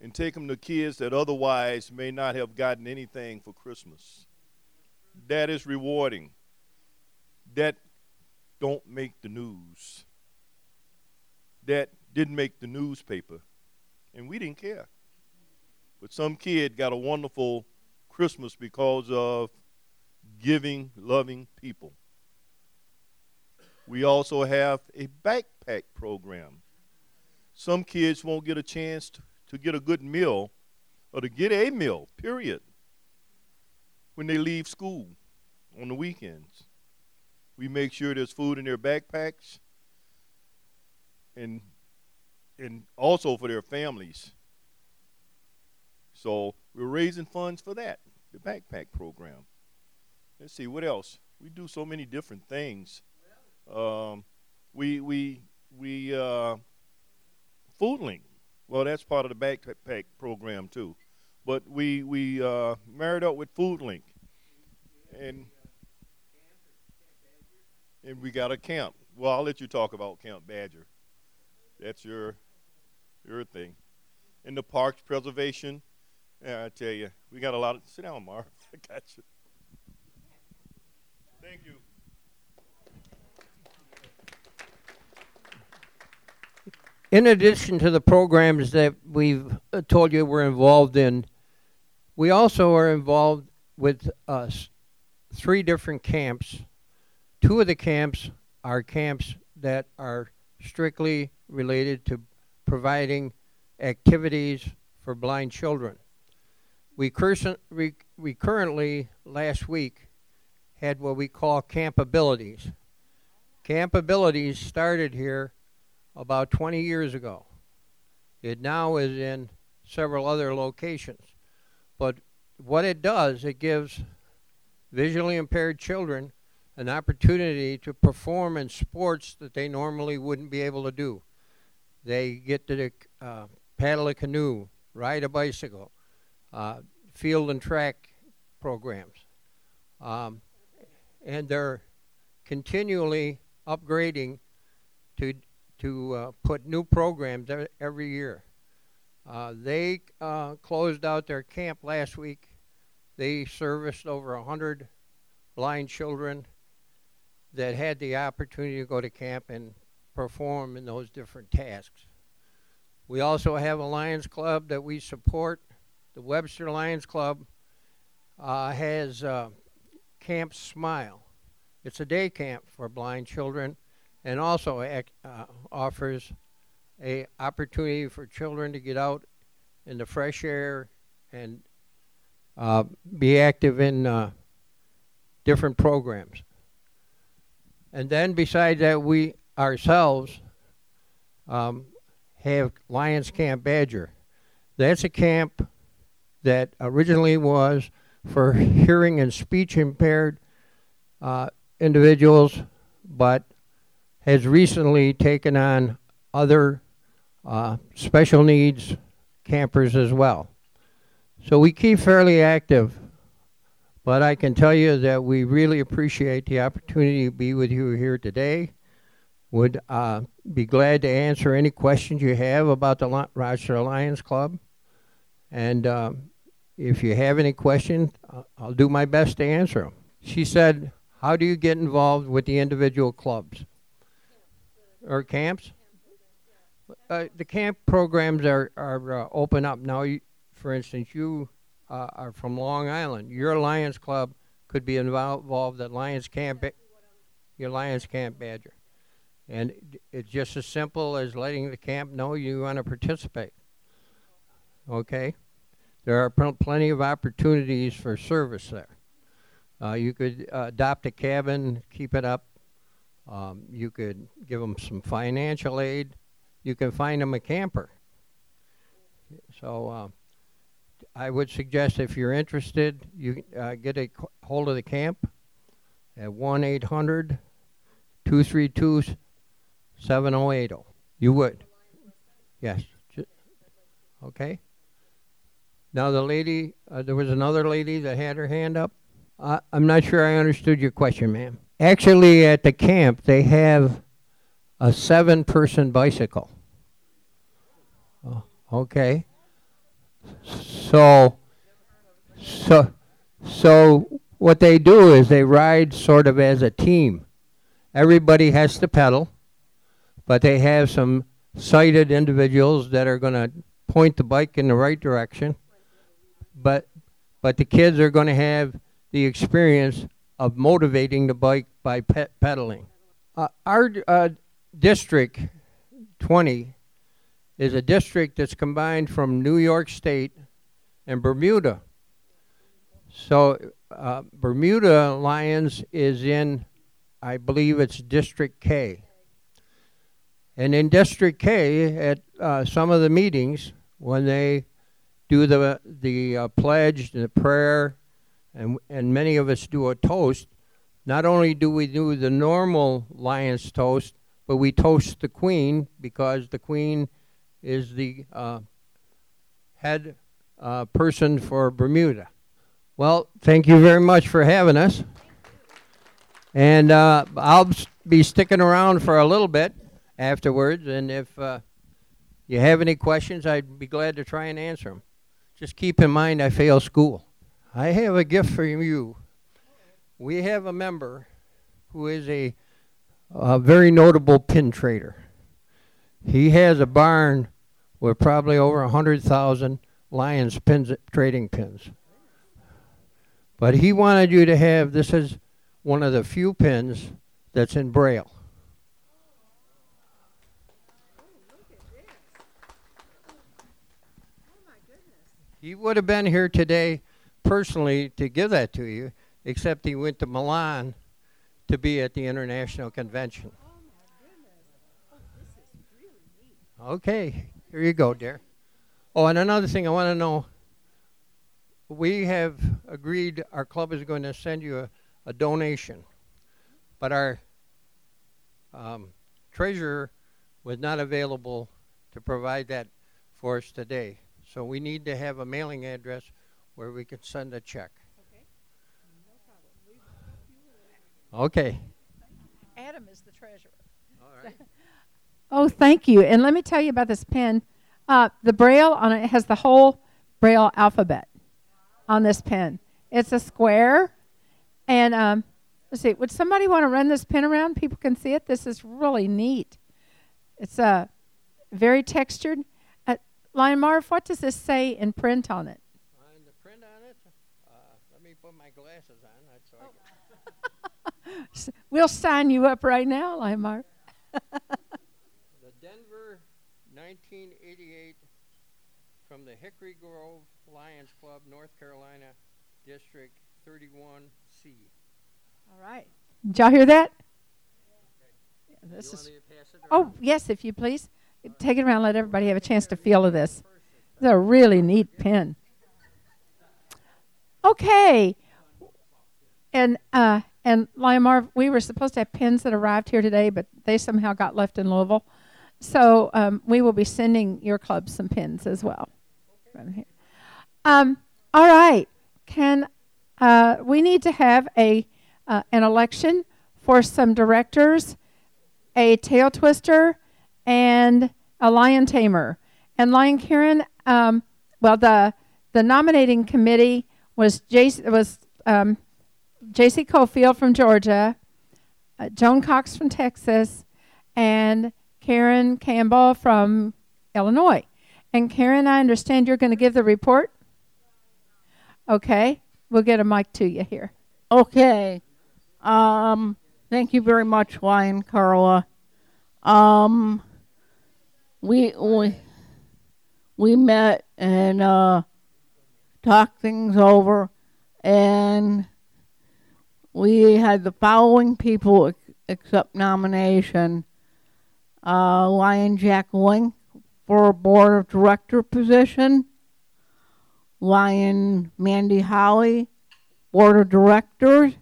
S23: and take them to kids that otherwise may not have gotten anything for Christmas. That is rewarding. That don't make the news that didn't make the newspaper, and we didn't care. But some kid got a wonderful Christmas because of giving, loving people. We also have a backpack program. Some kids won't get a chance to, to get a good meal or to get a meal, period, when they leave school on the weekends. We make sure there's food in their backpacks and and also for their families. So we're raising funds for that, the backpack program. Let's see what else. We do so many different things. Um, we we we uh, Food Link. Well, that's part of the backpack program too. But we we uh, married up with Food Link, and and we got a camp. Well, I'll let you talk about Camp Badger. That's your your thing. In the parks preservation, yeah, I tell you, we got a lot of. Sit down, Marv. I got you. Thank you.
S24: In addition to the programs that we've uh, told you we're involved in, we also are involved with uh, three different camps. Two of the camps are camps that are strictly related to providing activities for blind children. We, we, we currently, last week, had what we call camp abilities. Camp abilities started here about 20 years ago. It now is in several other locations. But what it does, it gives visually impaired children an opportunity to perform in sports that they normally wouldn't be able to do. They get to uh, paddle a canoe, ride a bicycle, uh, field and track programs. Um, and they're continually upgrading to to uh, put new programs every year. Uh, they uh, closed out their camp last week. They serviced over 100 blind children that had the opportunity to go to camp and perform in those different tasks. We also have a Lions Club that we support. The Webster Lions Club uh, has uh, Camp Smile. It's a day camp for blind children and also uh, offers a opportunity for children to get out in the fresh air and uh, be active in uh, different programs. And then besides that, we ourselves um, have Lions Camp Badger. That's a camp that originally was for hearing and speech impaired uh, individuals, but has recently taken on other uh, special needs campers as well. So we keep fairly active, but I can tell you that we really appreciate the opportunity to be with you here today. Would uh, be glad to answer any questions you have about the Rochester Lions Club. And uh, if you have any questions, I'll do my best to answer them. She said, How do you get involved with the individual clubs? or camps? Uh, the camp programs are are uh, open up now. You, for instance, you uh, are from Long Island. Your Lions Club could be involved at Lions Camp. Your Lions Camp Badger, and it's just as simple as letting the camp know you want to participate. Okay, there are pl- plenty of opportunities for service there. Uh, you could uh, adopt a cabin, keep it up um, you could give them some financial aid. You can find them a camper. So uh, I would suggest if you're interested, you uh, get a hold of the camp at 1 800 232 7080. You would? Yes. Okay. Now, the lady, uh, there was another lady that had her hand up. Uh, I'm not sure I understood your question, ma'am. Actually, at the camp, they have a seven person bicycle. Oh, okay. So, so, so what they do is they ride sort of as a team. Everybody has to pedal, but they have some sighted individuals that are going to point the bike in the right direction. But but the kids are going to have the experience of motivating the bike by pe- pedaling. Uh, our uh, district 20 is a district that's combined from New York State and Bermuda. So uh, Bermuda Lions is in, I believe it's District K. And in District K, at uh, some of the meetings, when they do the the uh, pledge, the prayer, and and many of us do a toast. Not only do we do the normal Lions toast, but we toast the Queen because the Queen is the uh, head uh, person for Bermuda. Well, thank you very much for having us. And uh, I'll be sticking around for a little bit afterwards, and if uh, you have any questions, I'd be glad to try and answer them. Just keep in mind I failed school. I have a gift for you. We have a member who is a, a very notable pin trader. He has a barn with probably over a hundred thousand Lions pins, trading pins. But he wanted you to have this is one of the few pins that's in Braille. He would have been here today personally to give that to you, except he went to Milan to be at the international convention. Okay, here you go, dear. Oh, and another thing I want to know we have agreed our club is going to send you a, a donation, but our um, treasurer was not available to provide that for us today. So we need to have a mailing address where we can send a check. Okay. Okay.
S1: Adam is the treasurer.
S24: All right.
S1: Oh, thank you. And let me tell you about this pen. Uh, the braille on it has the whole braille alphabet on this pen. It's a square, and um, let's see. Would somebody want to run this pen around? People can see it. This is really neat. It's uh, very textured. Lion Marv, what does this say in print on it?
S24: On the print on it, uh, let me put my glasses on. That's
S1: S- We'll sign you up right now, Lion Marv.
S24: The Denver 1988 from the Hickory Grove Lions Club, North Carolina, District 31C.
S1: All right. Did y'all hear that? Yeah, this is.
S24: want me to pass it
S1: Oh yes, if you please, take it around. Let everybody have a chance to feel of this. It's a really neat pin. Okay. And uh, and Lion Marv, we were supposed to have pins that arrived here today, but they somehow got left in Louisville. So um, we will be sending your club some pins as well. Here. Um, all right. Can uh, we need to have a uh, an election for some directors, a tail twister, and a lion tamer. And Lion Karen, um, well, the the nominating committee was Jace, was um, J.C. Cofield from Georgia, uh, Joan Cox from Texas, and Karen Campbell from Illinois. And Karen, I understand you're going to give the report. Okay, we'll get a mic to you here.
S17: Okay. Um, thank you very much, Lion Carla. Um, we we we met and uh, talked things over, and we had the following people accept nomination: uh, Lion Jack Link for board of director position. Lion Mandy Holly, board of directors.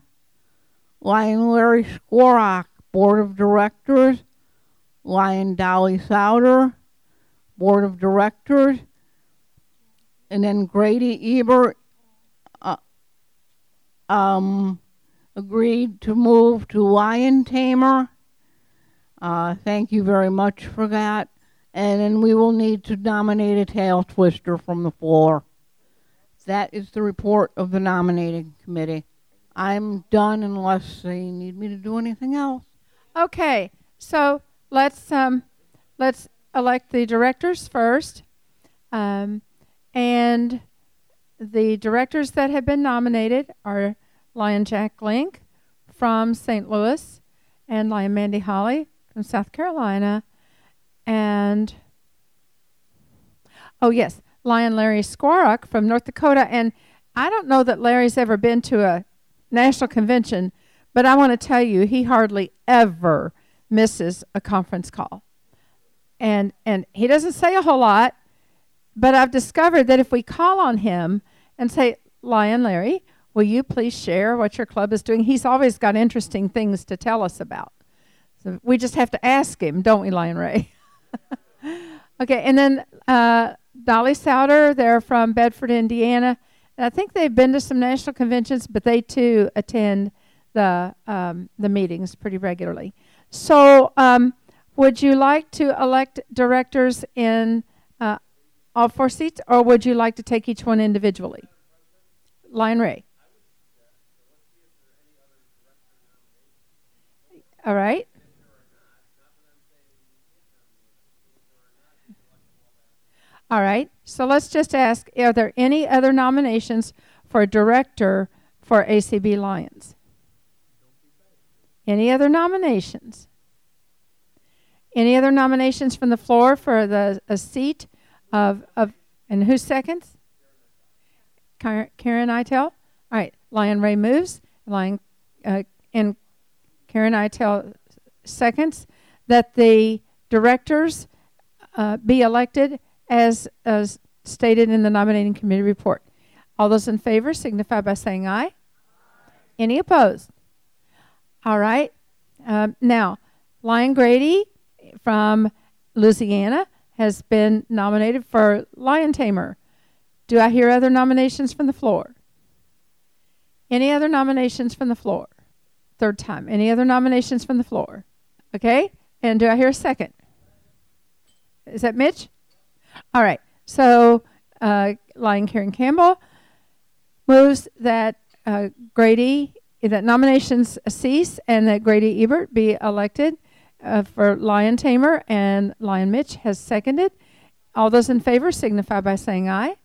S17: Lion Larry Skwarok, board of directors. Lion Dolly Souter, board of directors. And then Grady Ebert uh, um, agreed to move to Lion Tamer. Uh, thank you very much for that. And then we will need to nominate a tail twister from the floor. That is the report of the nominating committee. I'm done unless they need me to do anything else.
S1: Okay, so let's um, let's elect the directors first, um, and the directors that have been nominated are Lion Jack Link from St. Louis and Lion Mandy Holly from South Carolina and oh yes, Lion Larry Squarrock from North Dakota and I don't know that Larry's ever been to a national convention, but I want to tell you he hardly ever misses a conference call. And and he doesn't say a whole lot, but I've discovered that if we call on him and say, Lion Larry, will you please share what your club is doing? He's always got interesting things to tell us about. So we just have to ask him, don't we, Lion Ray? okay, and then uh, Dolly Souter, they're from Bedford, Indiana. And I think they've been to some national conventions, but they too attend the um, the meetings pretty regularly. So, um, would you like to elect directors in uh, all four seats, or would you like to take each one individually? Lion Ray. All right. All right. So let's just ask Are there any other nominations for a director for ACB Lions? Any other nominations? Any other nominations from the floor for the a seat of, of and who seconds? Karen Itel. All right. Lion Ray moves. Lion uh, and Karen Itel seconds that the directors uh, be elected as, as stated in the nominating committee report. All those in favor signify by saying aye. aye. Any opposed? All right. Um, now, Lion Grady from Louisiana has been nominated for Lion Tamer. Do I hear other nominations from the floor? Any other nominations from the floor? Third time. Any other nominations from the floor? Okay. And do I hear a second? Is that Mitch? All right. So, uh, Lion Karen Campbell moves that uh, Grady, that nominations cease and that Grady Ebert be elected uh, for Lion Tamer, and Lion Mitch has seconded. All those in favor signify by saying aye.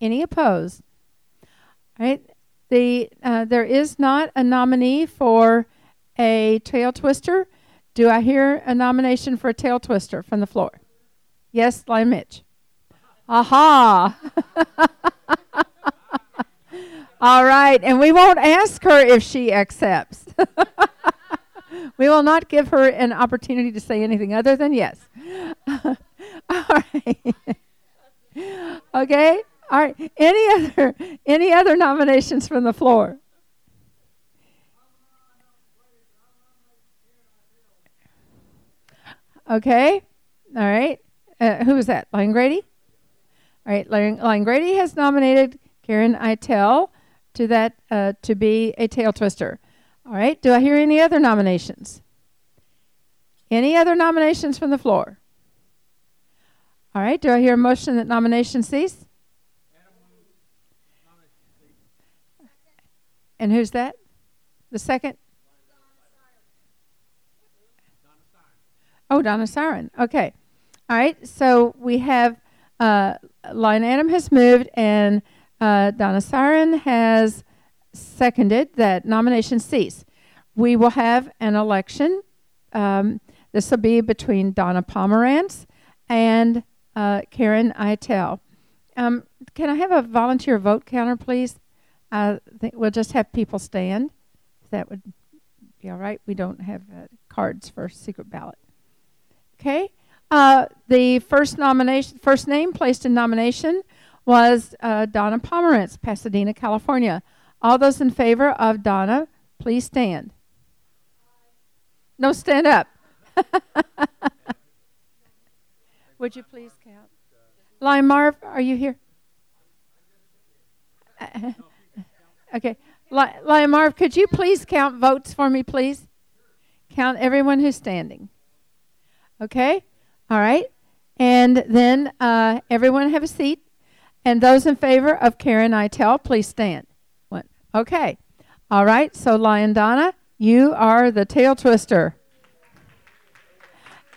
S1: Any opposed? All right. The, uh, there is not a nominee for a tail twister. Do I hear a nomination for a tail twister from the floor? Yes, Lion Mitch. Aha. All right, and we won't ask her if she accepts. we will not give her an opportunity to say anything other than yes. All right. okay. All right. Any other any other nominations from the floor? Okay. All right. Uh, who is that? Lion Grady? All right. Lion Grady has nominated Karen Itel to that uh, to be a tail twister. All right. Do I hear any other nominations? Any other nominations from the floor? All right. Do I hear a motion that nominations cease? And who's that? The second? Oh, Donna Siren. Okay. All right. So we have uh, Lion Adam has moved, and uh, Donna Siren has seconded that nomination cease. We will have an election. Um, this will be between Donna Pomerantz and uh, Karen Itel. Um, can I have a volunteer vote counter, please? I think we'll just have people stand. That would be all right. We don't have uh, cards for secret ballot. Okay. Uh, the first nomination, first name placed in nomination was uh, Donna Pomerantz, Pasadena, California. All those in favor of Donna, please stand. No, stand up. Would you please count? Lion Marv, are you here? Okay. Lion Marv, could you please count votes for me, please? Count everyone who's standing. Okay? All right. And then uh, everyone have a seat. And those in favor of Karen Itel, please stand. One. Okay. All right. So, Lion Donna, you are the tail twister.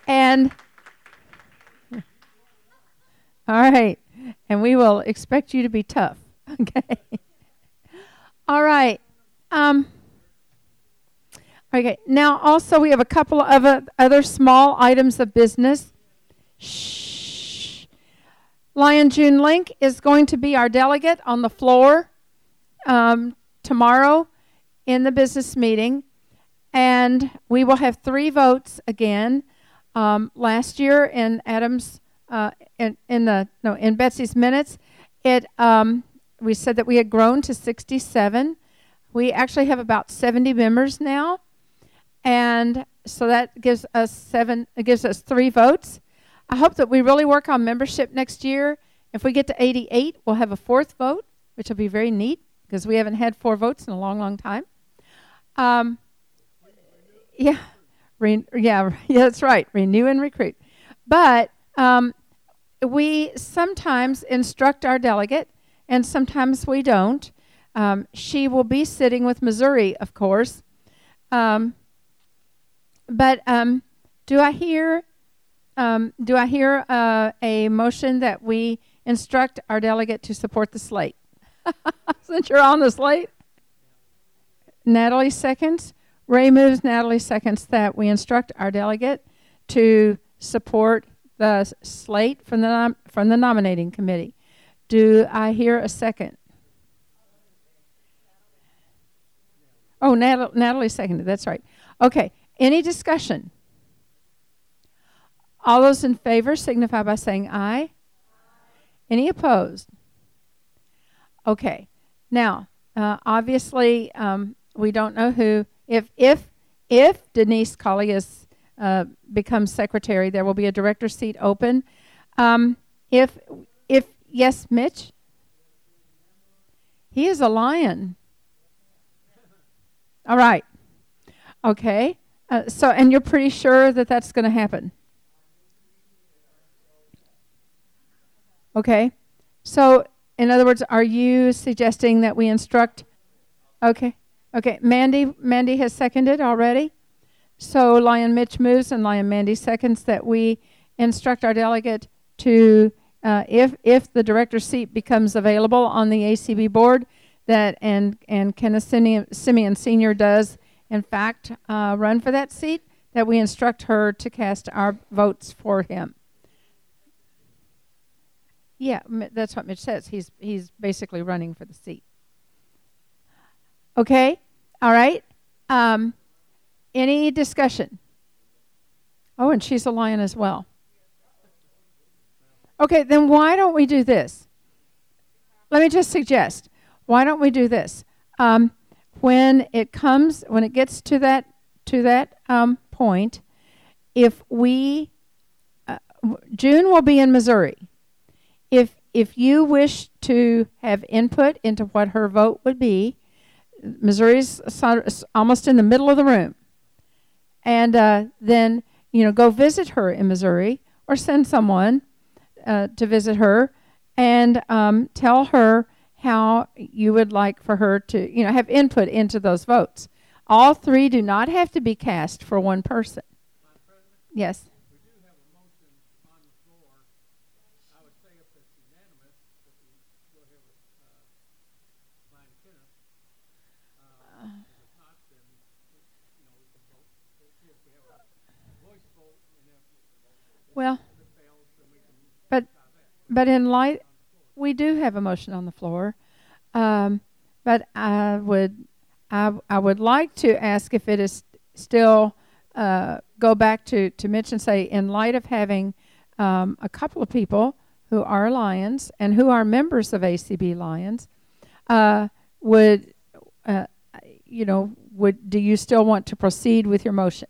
S1: And, all right. And we will expect you to be tough. okay. All right. Um, okay. Now, also, we have a couple of uh, other small items of business. Shh. Lion June Link is going to be our delegate on the floor um, tomorrow in the business meeting. And we will have three votes again. Um, last year in Adams, uh, in, in the no in Betsy's minutes, it um, we said that we had grown to 67. We actually have about 70 members now, and so that gives us seven. It gives us three votes. I hope that we really work on membership next year. If we get to 88, we'll have a fourth vote, which will be very neat because we haven't had four votes in a long, long time. Um, yeah, yeah, yeah, that's right. Renew and recruit. But um, we sometimes instruct our delegate, and sometimes we don't. Um, she will be sitting with Missouri, of course. Um, but um, do I hear? Um, do I hear uh, a motion that we instruct our delegate to support the slate? Since you're on the slate, Natalie seconds. Ray moves, Natalie seconds that we instruct our delegate to support the slate from the nom- from the nominating committee. Do I hear a second? Oh, Natalie, Natalie seconded. That's right. Okay. Any discussion? All those in favor signify by saying aye. Any opposed? Okay. Now, uh, obviously, um, we don't know who if if if Denise Colley is uh, becomes secretary, there will be a director seat open. Um, if if yes, Mitch, he is a lion. All right. Okay. Uh, so, and you're pretty sure that that's going to happen. Okay. So, in other words, are you suggesting that we instruct? Okay. Okay, Mandy Mandy has seconded already. So Lion Mitch moves and Lion Mandy seconds that we instruct our delegate to, uh, if if the director seat becomes available on the ACB board, that and and Kenneth Semien, Senior does in fact uh, run for that seat, that we instruct her to cast our votes for him. Yeah, that's what Mitch says. He's he's basically running for the seat. Okay. All right. Um, any discussion? Oh, and she's a lion as well. Okay, then why don't we do this? Let me just suggest. Why don't we do this? Um, when it comes, when it gets to that to that um, point, if we uh, June will be in Missouri. If if you wish to have input into what her vote would be, Missouri's almost in the middle of the room. And uh, then, you know, go visit her in Missouri or send someone uh, to visit her and um, tell her how you would like for her to, you know, have input into those votes. All three do not have to be cast for one person. Yes. Well, but but in light, we do have a motion on the floor. Um, but I would I I would like to ask if it is still uh, go back to to Mitch and say in light of having um, a couple of people who are Lions and who are members of ACB Lions, uh, would uh, you know would do you still want to proceed with your motion?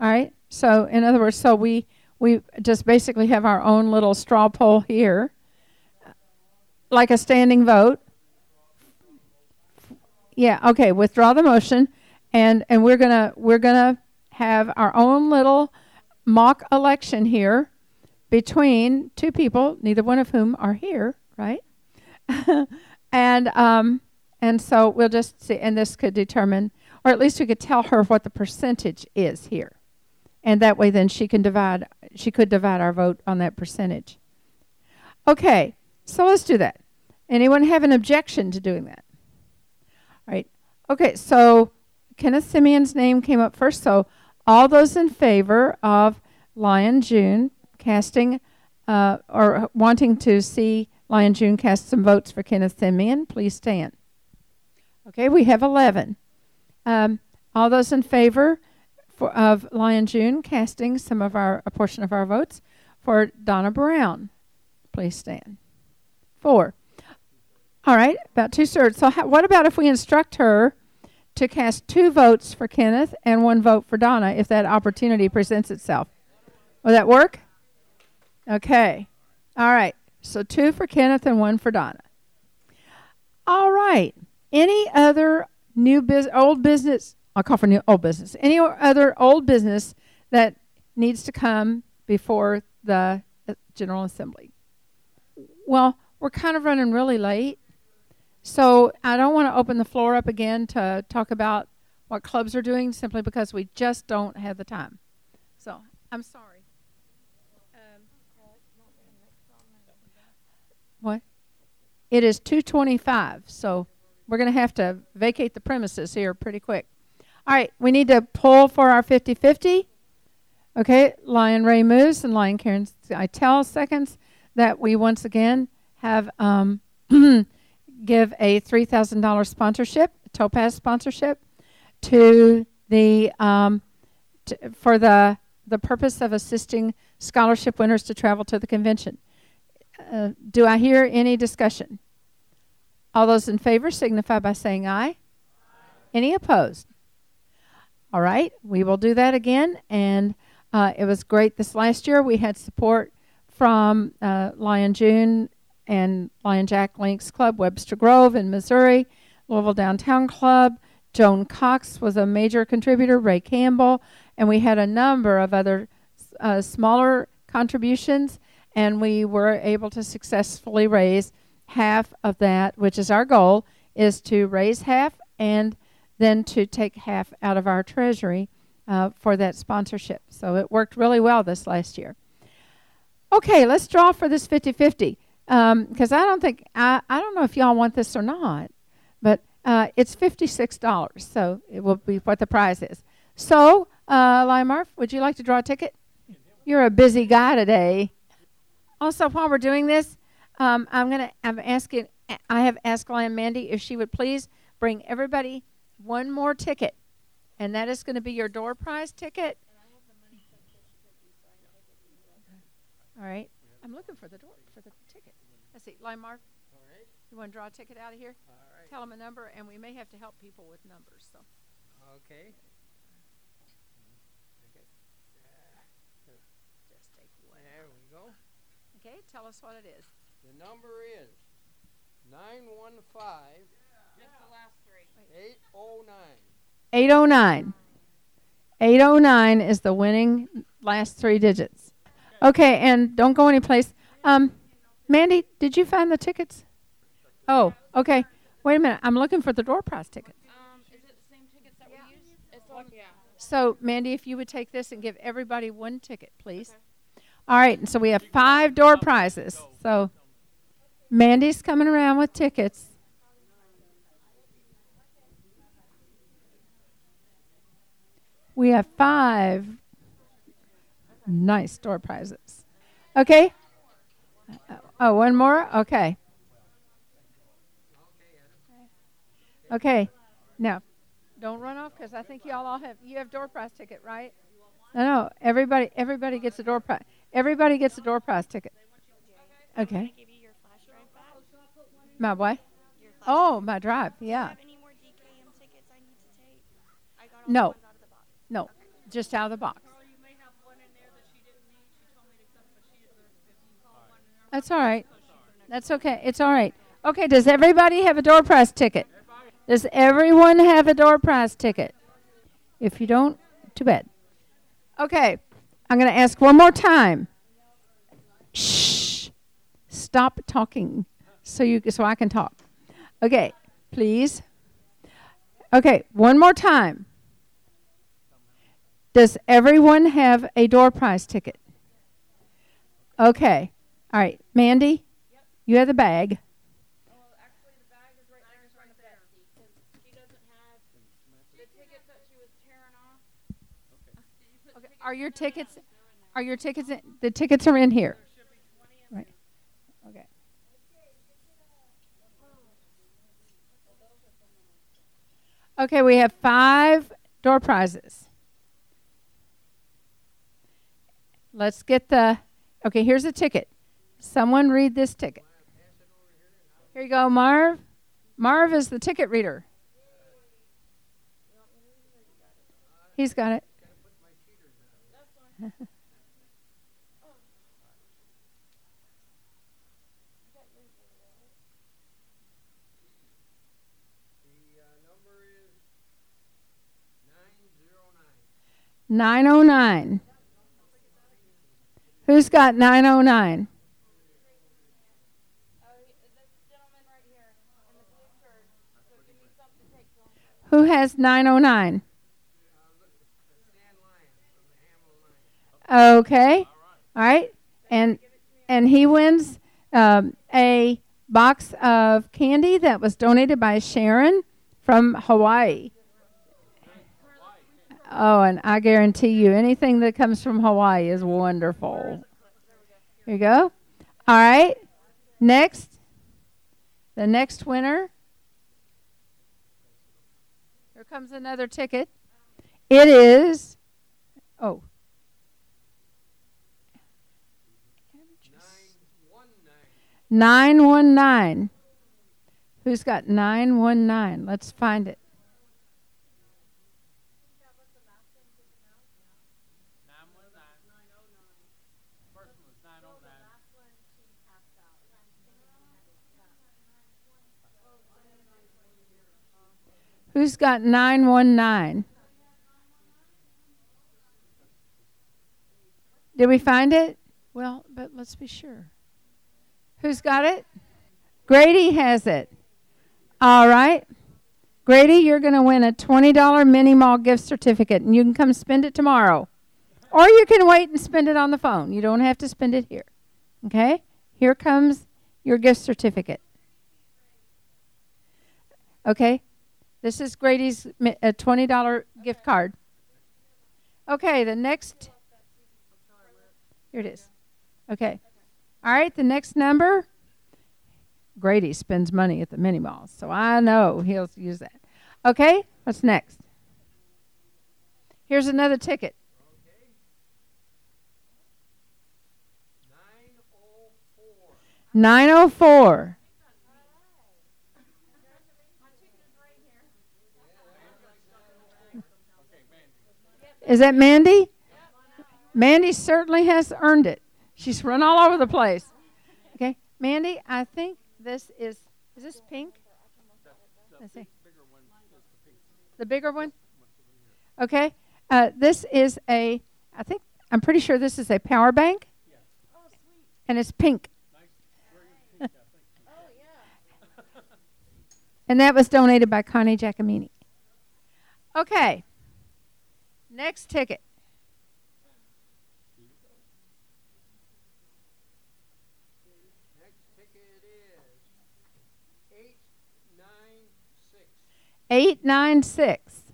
S1: All right. So in other words, so we we just basically have our own little straw poll here, like a standing vote. Yeah, okay, withdraw the motion and and we're going to we're going to have our own little mock election here between two people, neither one of whom are here, right? and um and so we'll just see and this could determine or at least we could tell her what the percentage is here and that way then she can divide she could divide our vote on that percentage okay so let's do that Anyone have an objection to doing that? All right. Okay, so Kenneth Semien's name came up first. So all those in favor of Lion June casting uh, or wanting to see Lion June cast some votes for Kenneth Semien, please stand. Okay, we have 11. Um, all those in favor for, of Lion June casting some of our a portion of our votes for Donna Brown, please stand. Four. All right, about two thirds. So, what about if we instruct her to cast two votes for Kenneth and one vote for Donna if that opportunity presents itself? Will that work? Okay. All right. So, two for Kenneth and one for Donna. All right. Any other new business, old business? I'll call for new old business. Any other old business that needs to come before the uh, General Assembly? Well, we're kind of running really late. So I don't want to open the floor up again to talk about what clubs are doing simply because we just don't have the time. So I'm sorry. Um, what? It is 225, so we're going to have to vacate the premises here pretty quick. All right, we need to pull for our 50-50. Okay, Lion Ray moves and Lion Karen I tell seconds that we once again have um, give a $3,000 sponsorship, Topaz sponsorship, to the um, t- for the the purpose of assisting scholarship winners to travel to the convention. Uh, do I hear any discussion? All those in favor signify by saying aye. Any opposed? All right, we will do that again. And uh, it was great this last year. We had support from uh, Lion June and Lion Jack Links Club, Webster Groves in Missouri, Louisville Downtown Club. Joan Cox was a major contributor, Ray Campbell, and we had a number of other uh, smaller contributions, and we were able to successfully raise half of that, which is our goal, is to raise half and then to take half out of our treasury uh, for that sponsorship. So it worked really well this last year. Okay, let's draw for this 50 50 because um, I don't think I, I don't know if y'all want this or not, but uh, it's fifty six dollars, so it will be what the prize is. So, uh, Lion Marv, would you like to draw a ticket? You're a busy guy today. Also, while we're doing this, um, I'm gonna I'm asking I have asked Lion Mandy if she would please bring everybody one more ticket, and that is going to be your door prize ticket. All right. I'm looking for the door for the ticket. Let's see, Lion Marv. All right. You want to draw a ticket out of here? All right. Tell them a number, and we may have to help people with numbers. So.
S24: Okay.
S1: Just take one.
S24: There we go.
S1: Okay, tell us what it is.
S24: The number is nine one five.
S22: Just the last three.
S24: Eight oh nine.
S1: 809. 809 is the winning last three digits. Okay, and don't go anyplace. Um, Mandy, did you find the tickets? Oh, okay. Wait a minute. I'm looking for the door prize ticket.
S22: Um, is it the same tickets that we used? It's on, yeah.
S1: So, Mandy, if you would take this and give everybody one ticket, please. All right, and so we have five door prizes. So, Mandy's coming around with tickets. We have five nice door prizes. Okay? Uh, oh, one more? Okay. Okay. Now, don't run off because I think y'all all have you have door prize ticket, right? No, no. Everybody everybody gets a door prize. Everybody gets a door prize ticket. Okay. My what? Oh, my drive. Yeah. No. Just out of the box. That's all right. That's okay. It's all right. Okay, does everybody have a door prize ticket? Does everyone have a door prize ticket? If you don't, too bad. Okay, I'm going to ask one more time. Shh. Stop talking so you so I can talk. Okay, please. Okay, one more time. Does everyone have a door prize ticket? Okay. All right. Mandy, yep. you have the bag. Are your tickets? Are your tickets? In, the tickets are in here. Right. Okay. Okay, we have five door prizes. Let's get the. Okay, here's a ticket. Someone read this ticket. Here you go, Marv. Marv is the ticket reader. He's got it. Nine oh nine. Who's got nine oh nine? Who has 909? Okay. All right. And and he wins um, a box of candy that was donated by Sharon from Hawaii. Oh, and I guarantee you anything that comes from Hawaii is wonderful. Here you go. All right. Next. The next winner here comes another ticket. It is, oh. Nine one nine. Who's got nine one nine? Let's find it. Who's got 919? Did we find it? Well, but let's be sure. Who's got it? Grady has it. All right. Grady, you're going to win a $20 mini mall gift certificate, and you can come spend it tomorrow. Or you can wait and spend it on the phone. You don't have to spend it here. Okay? Here comes your gift certificate. Okay? This is Grady's a $20 gift card. Okay, the next. Here it is. Okay. All right, the next number. Grady spends money at the mini malls, so I know he'll use that. Okay, what's next? Here's another ticket. 904. Is that Mandy? Mandy certainly has earned it. She's run all over the place. Okay, Mandy, I think this is is this pink? Let's see. The bigger one. Okay, uh, this is a. I think I'm pretty sure this is a power bank, and it's pink. and that was donated by Connie Giacomini. Okay. Next ticket. Eight nine six.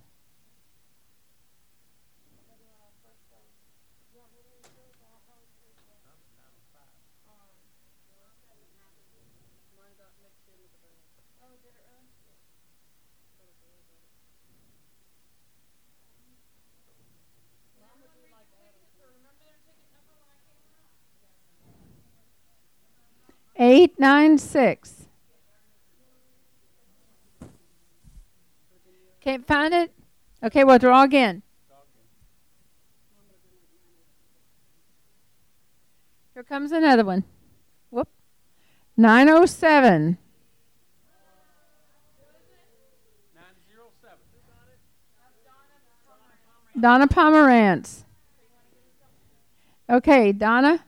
S1: Eight nine six. Can't find it? Okay, well, draw again. Here comes another one. Whoop. 907. Donna Pomerantz. Okay, Donna.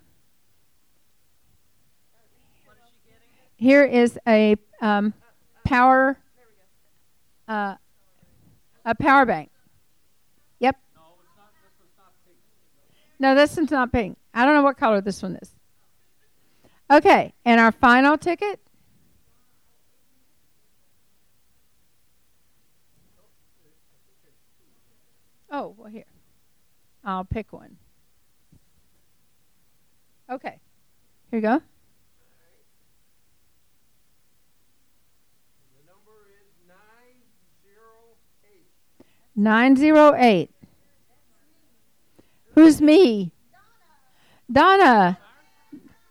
S1: Here is a um, power uh, a power bank. Yep. No, this one's not pink. I don't know what color this one is. Okay, and our final ticket. Oh, well, here. I'll pick one. Okay. Here you go. Nine zero eight. Who's me? Donna.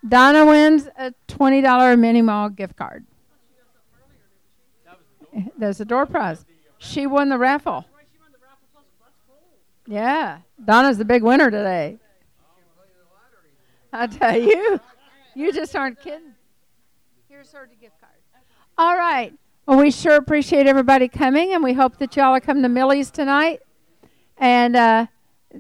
S1: Donna wins a twenty dollar mini mall gift card. There's a door prize. She won the raffle. Yeah, Donna's the big winner today. I tell you, you just aren't kidding. Here's her gift card. All right. Well, we sure appreciate everybody coming, and we hope that y'all come to Millie's tonight. And uh,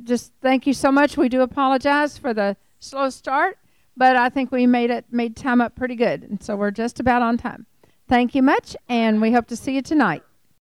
S1: just thank you so much. We do apologize for the slow start, but I think we made it made time up pretty good, and so we're just about on time. Thank you much, and we hope to see you tonight.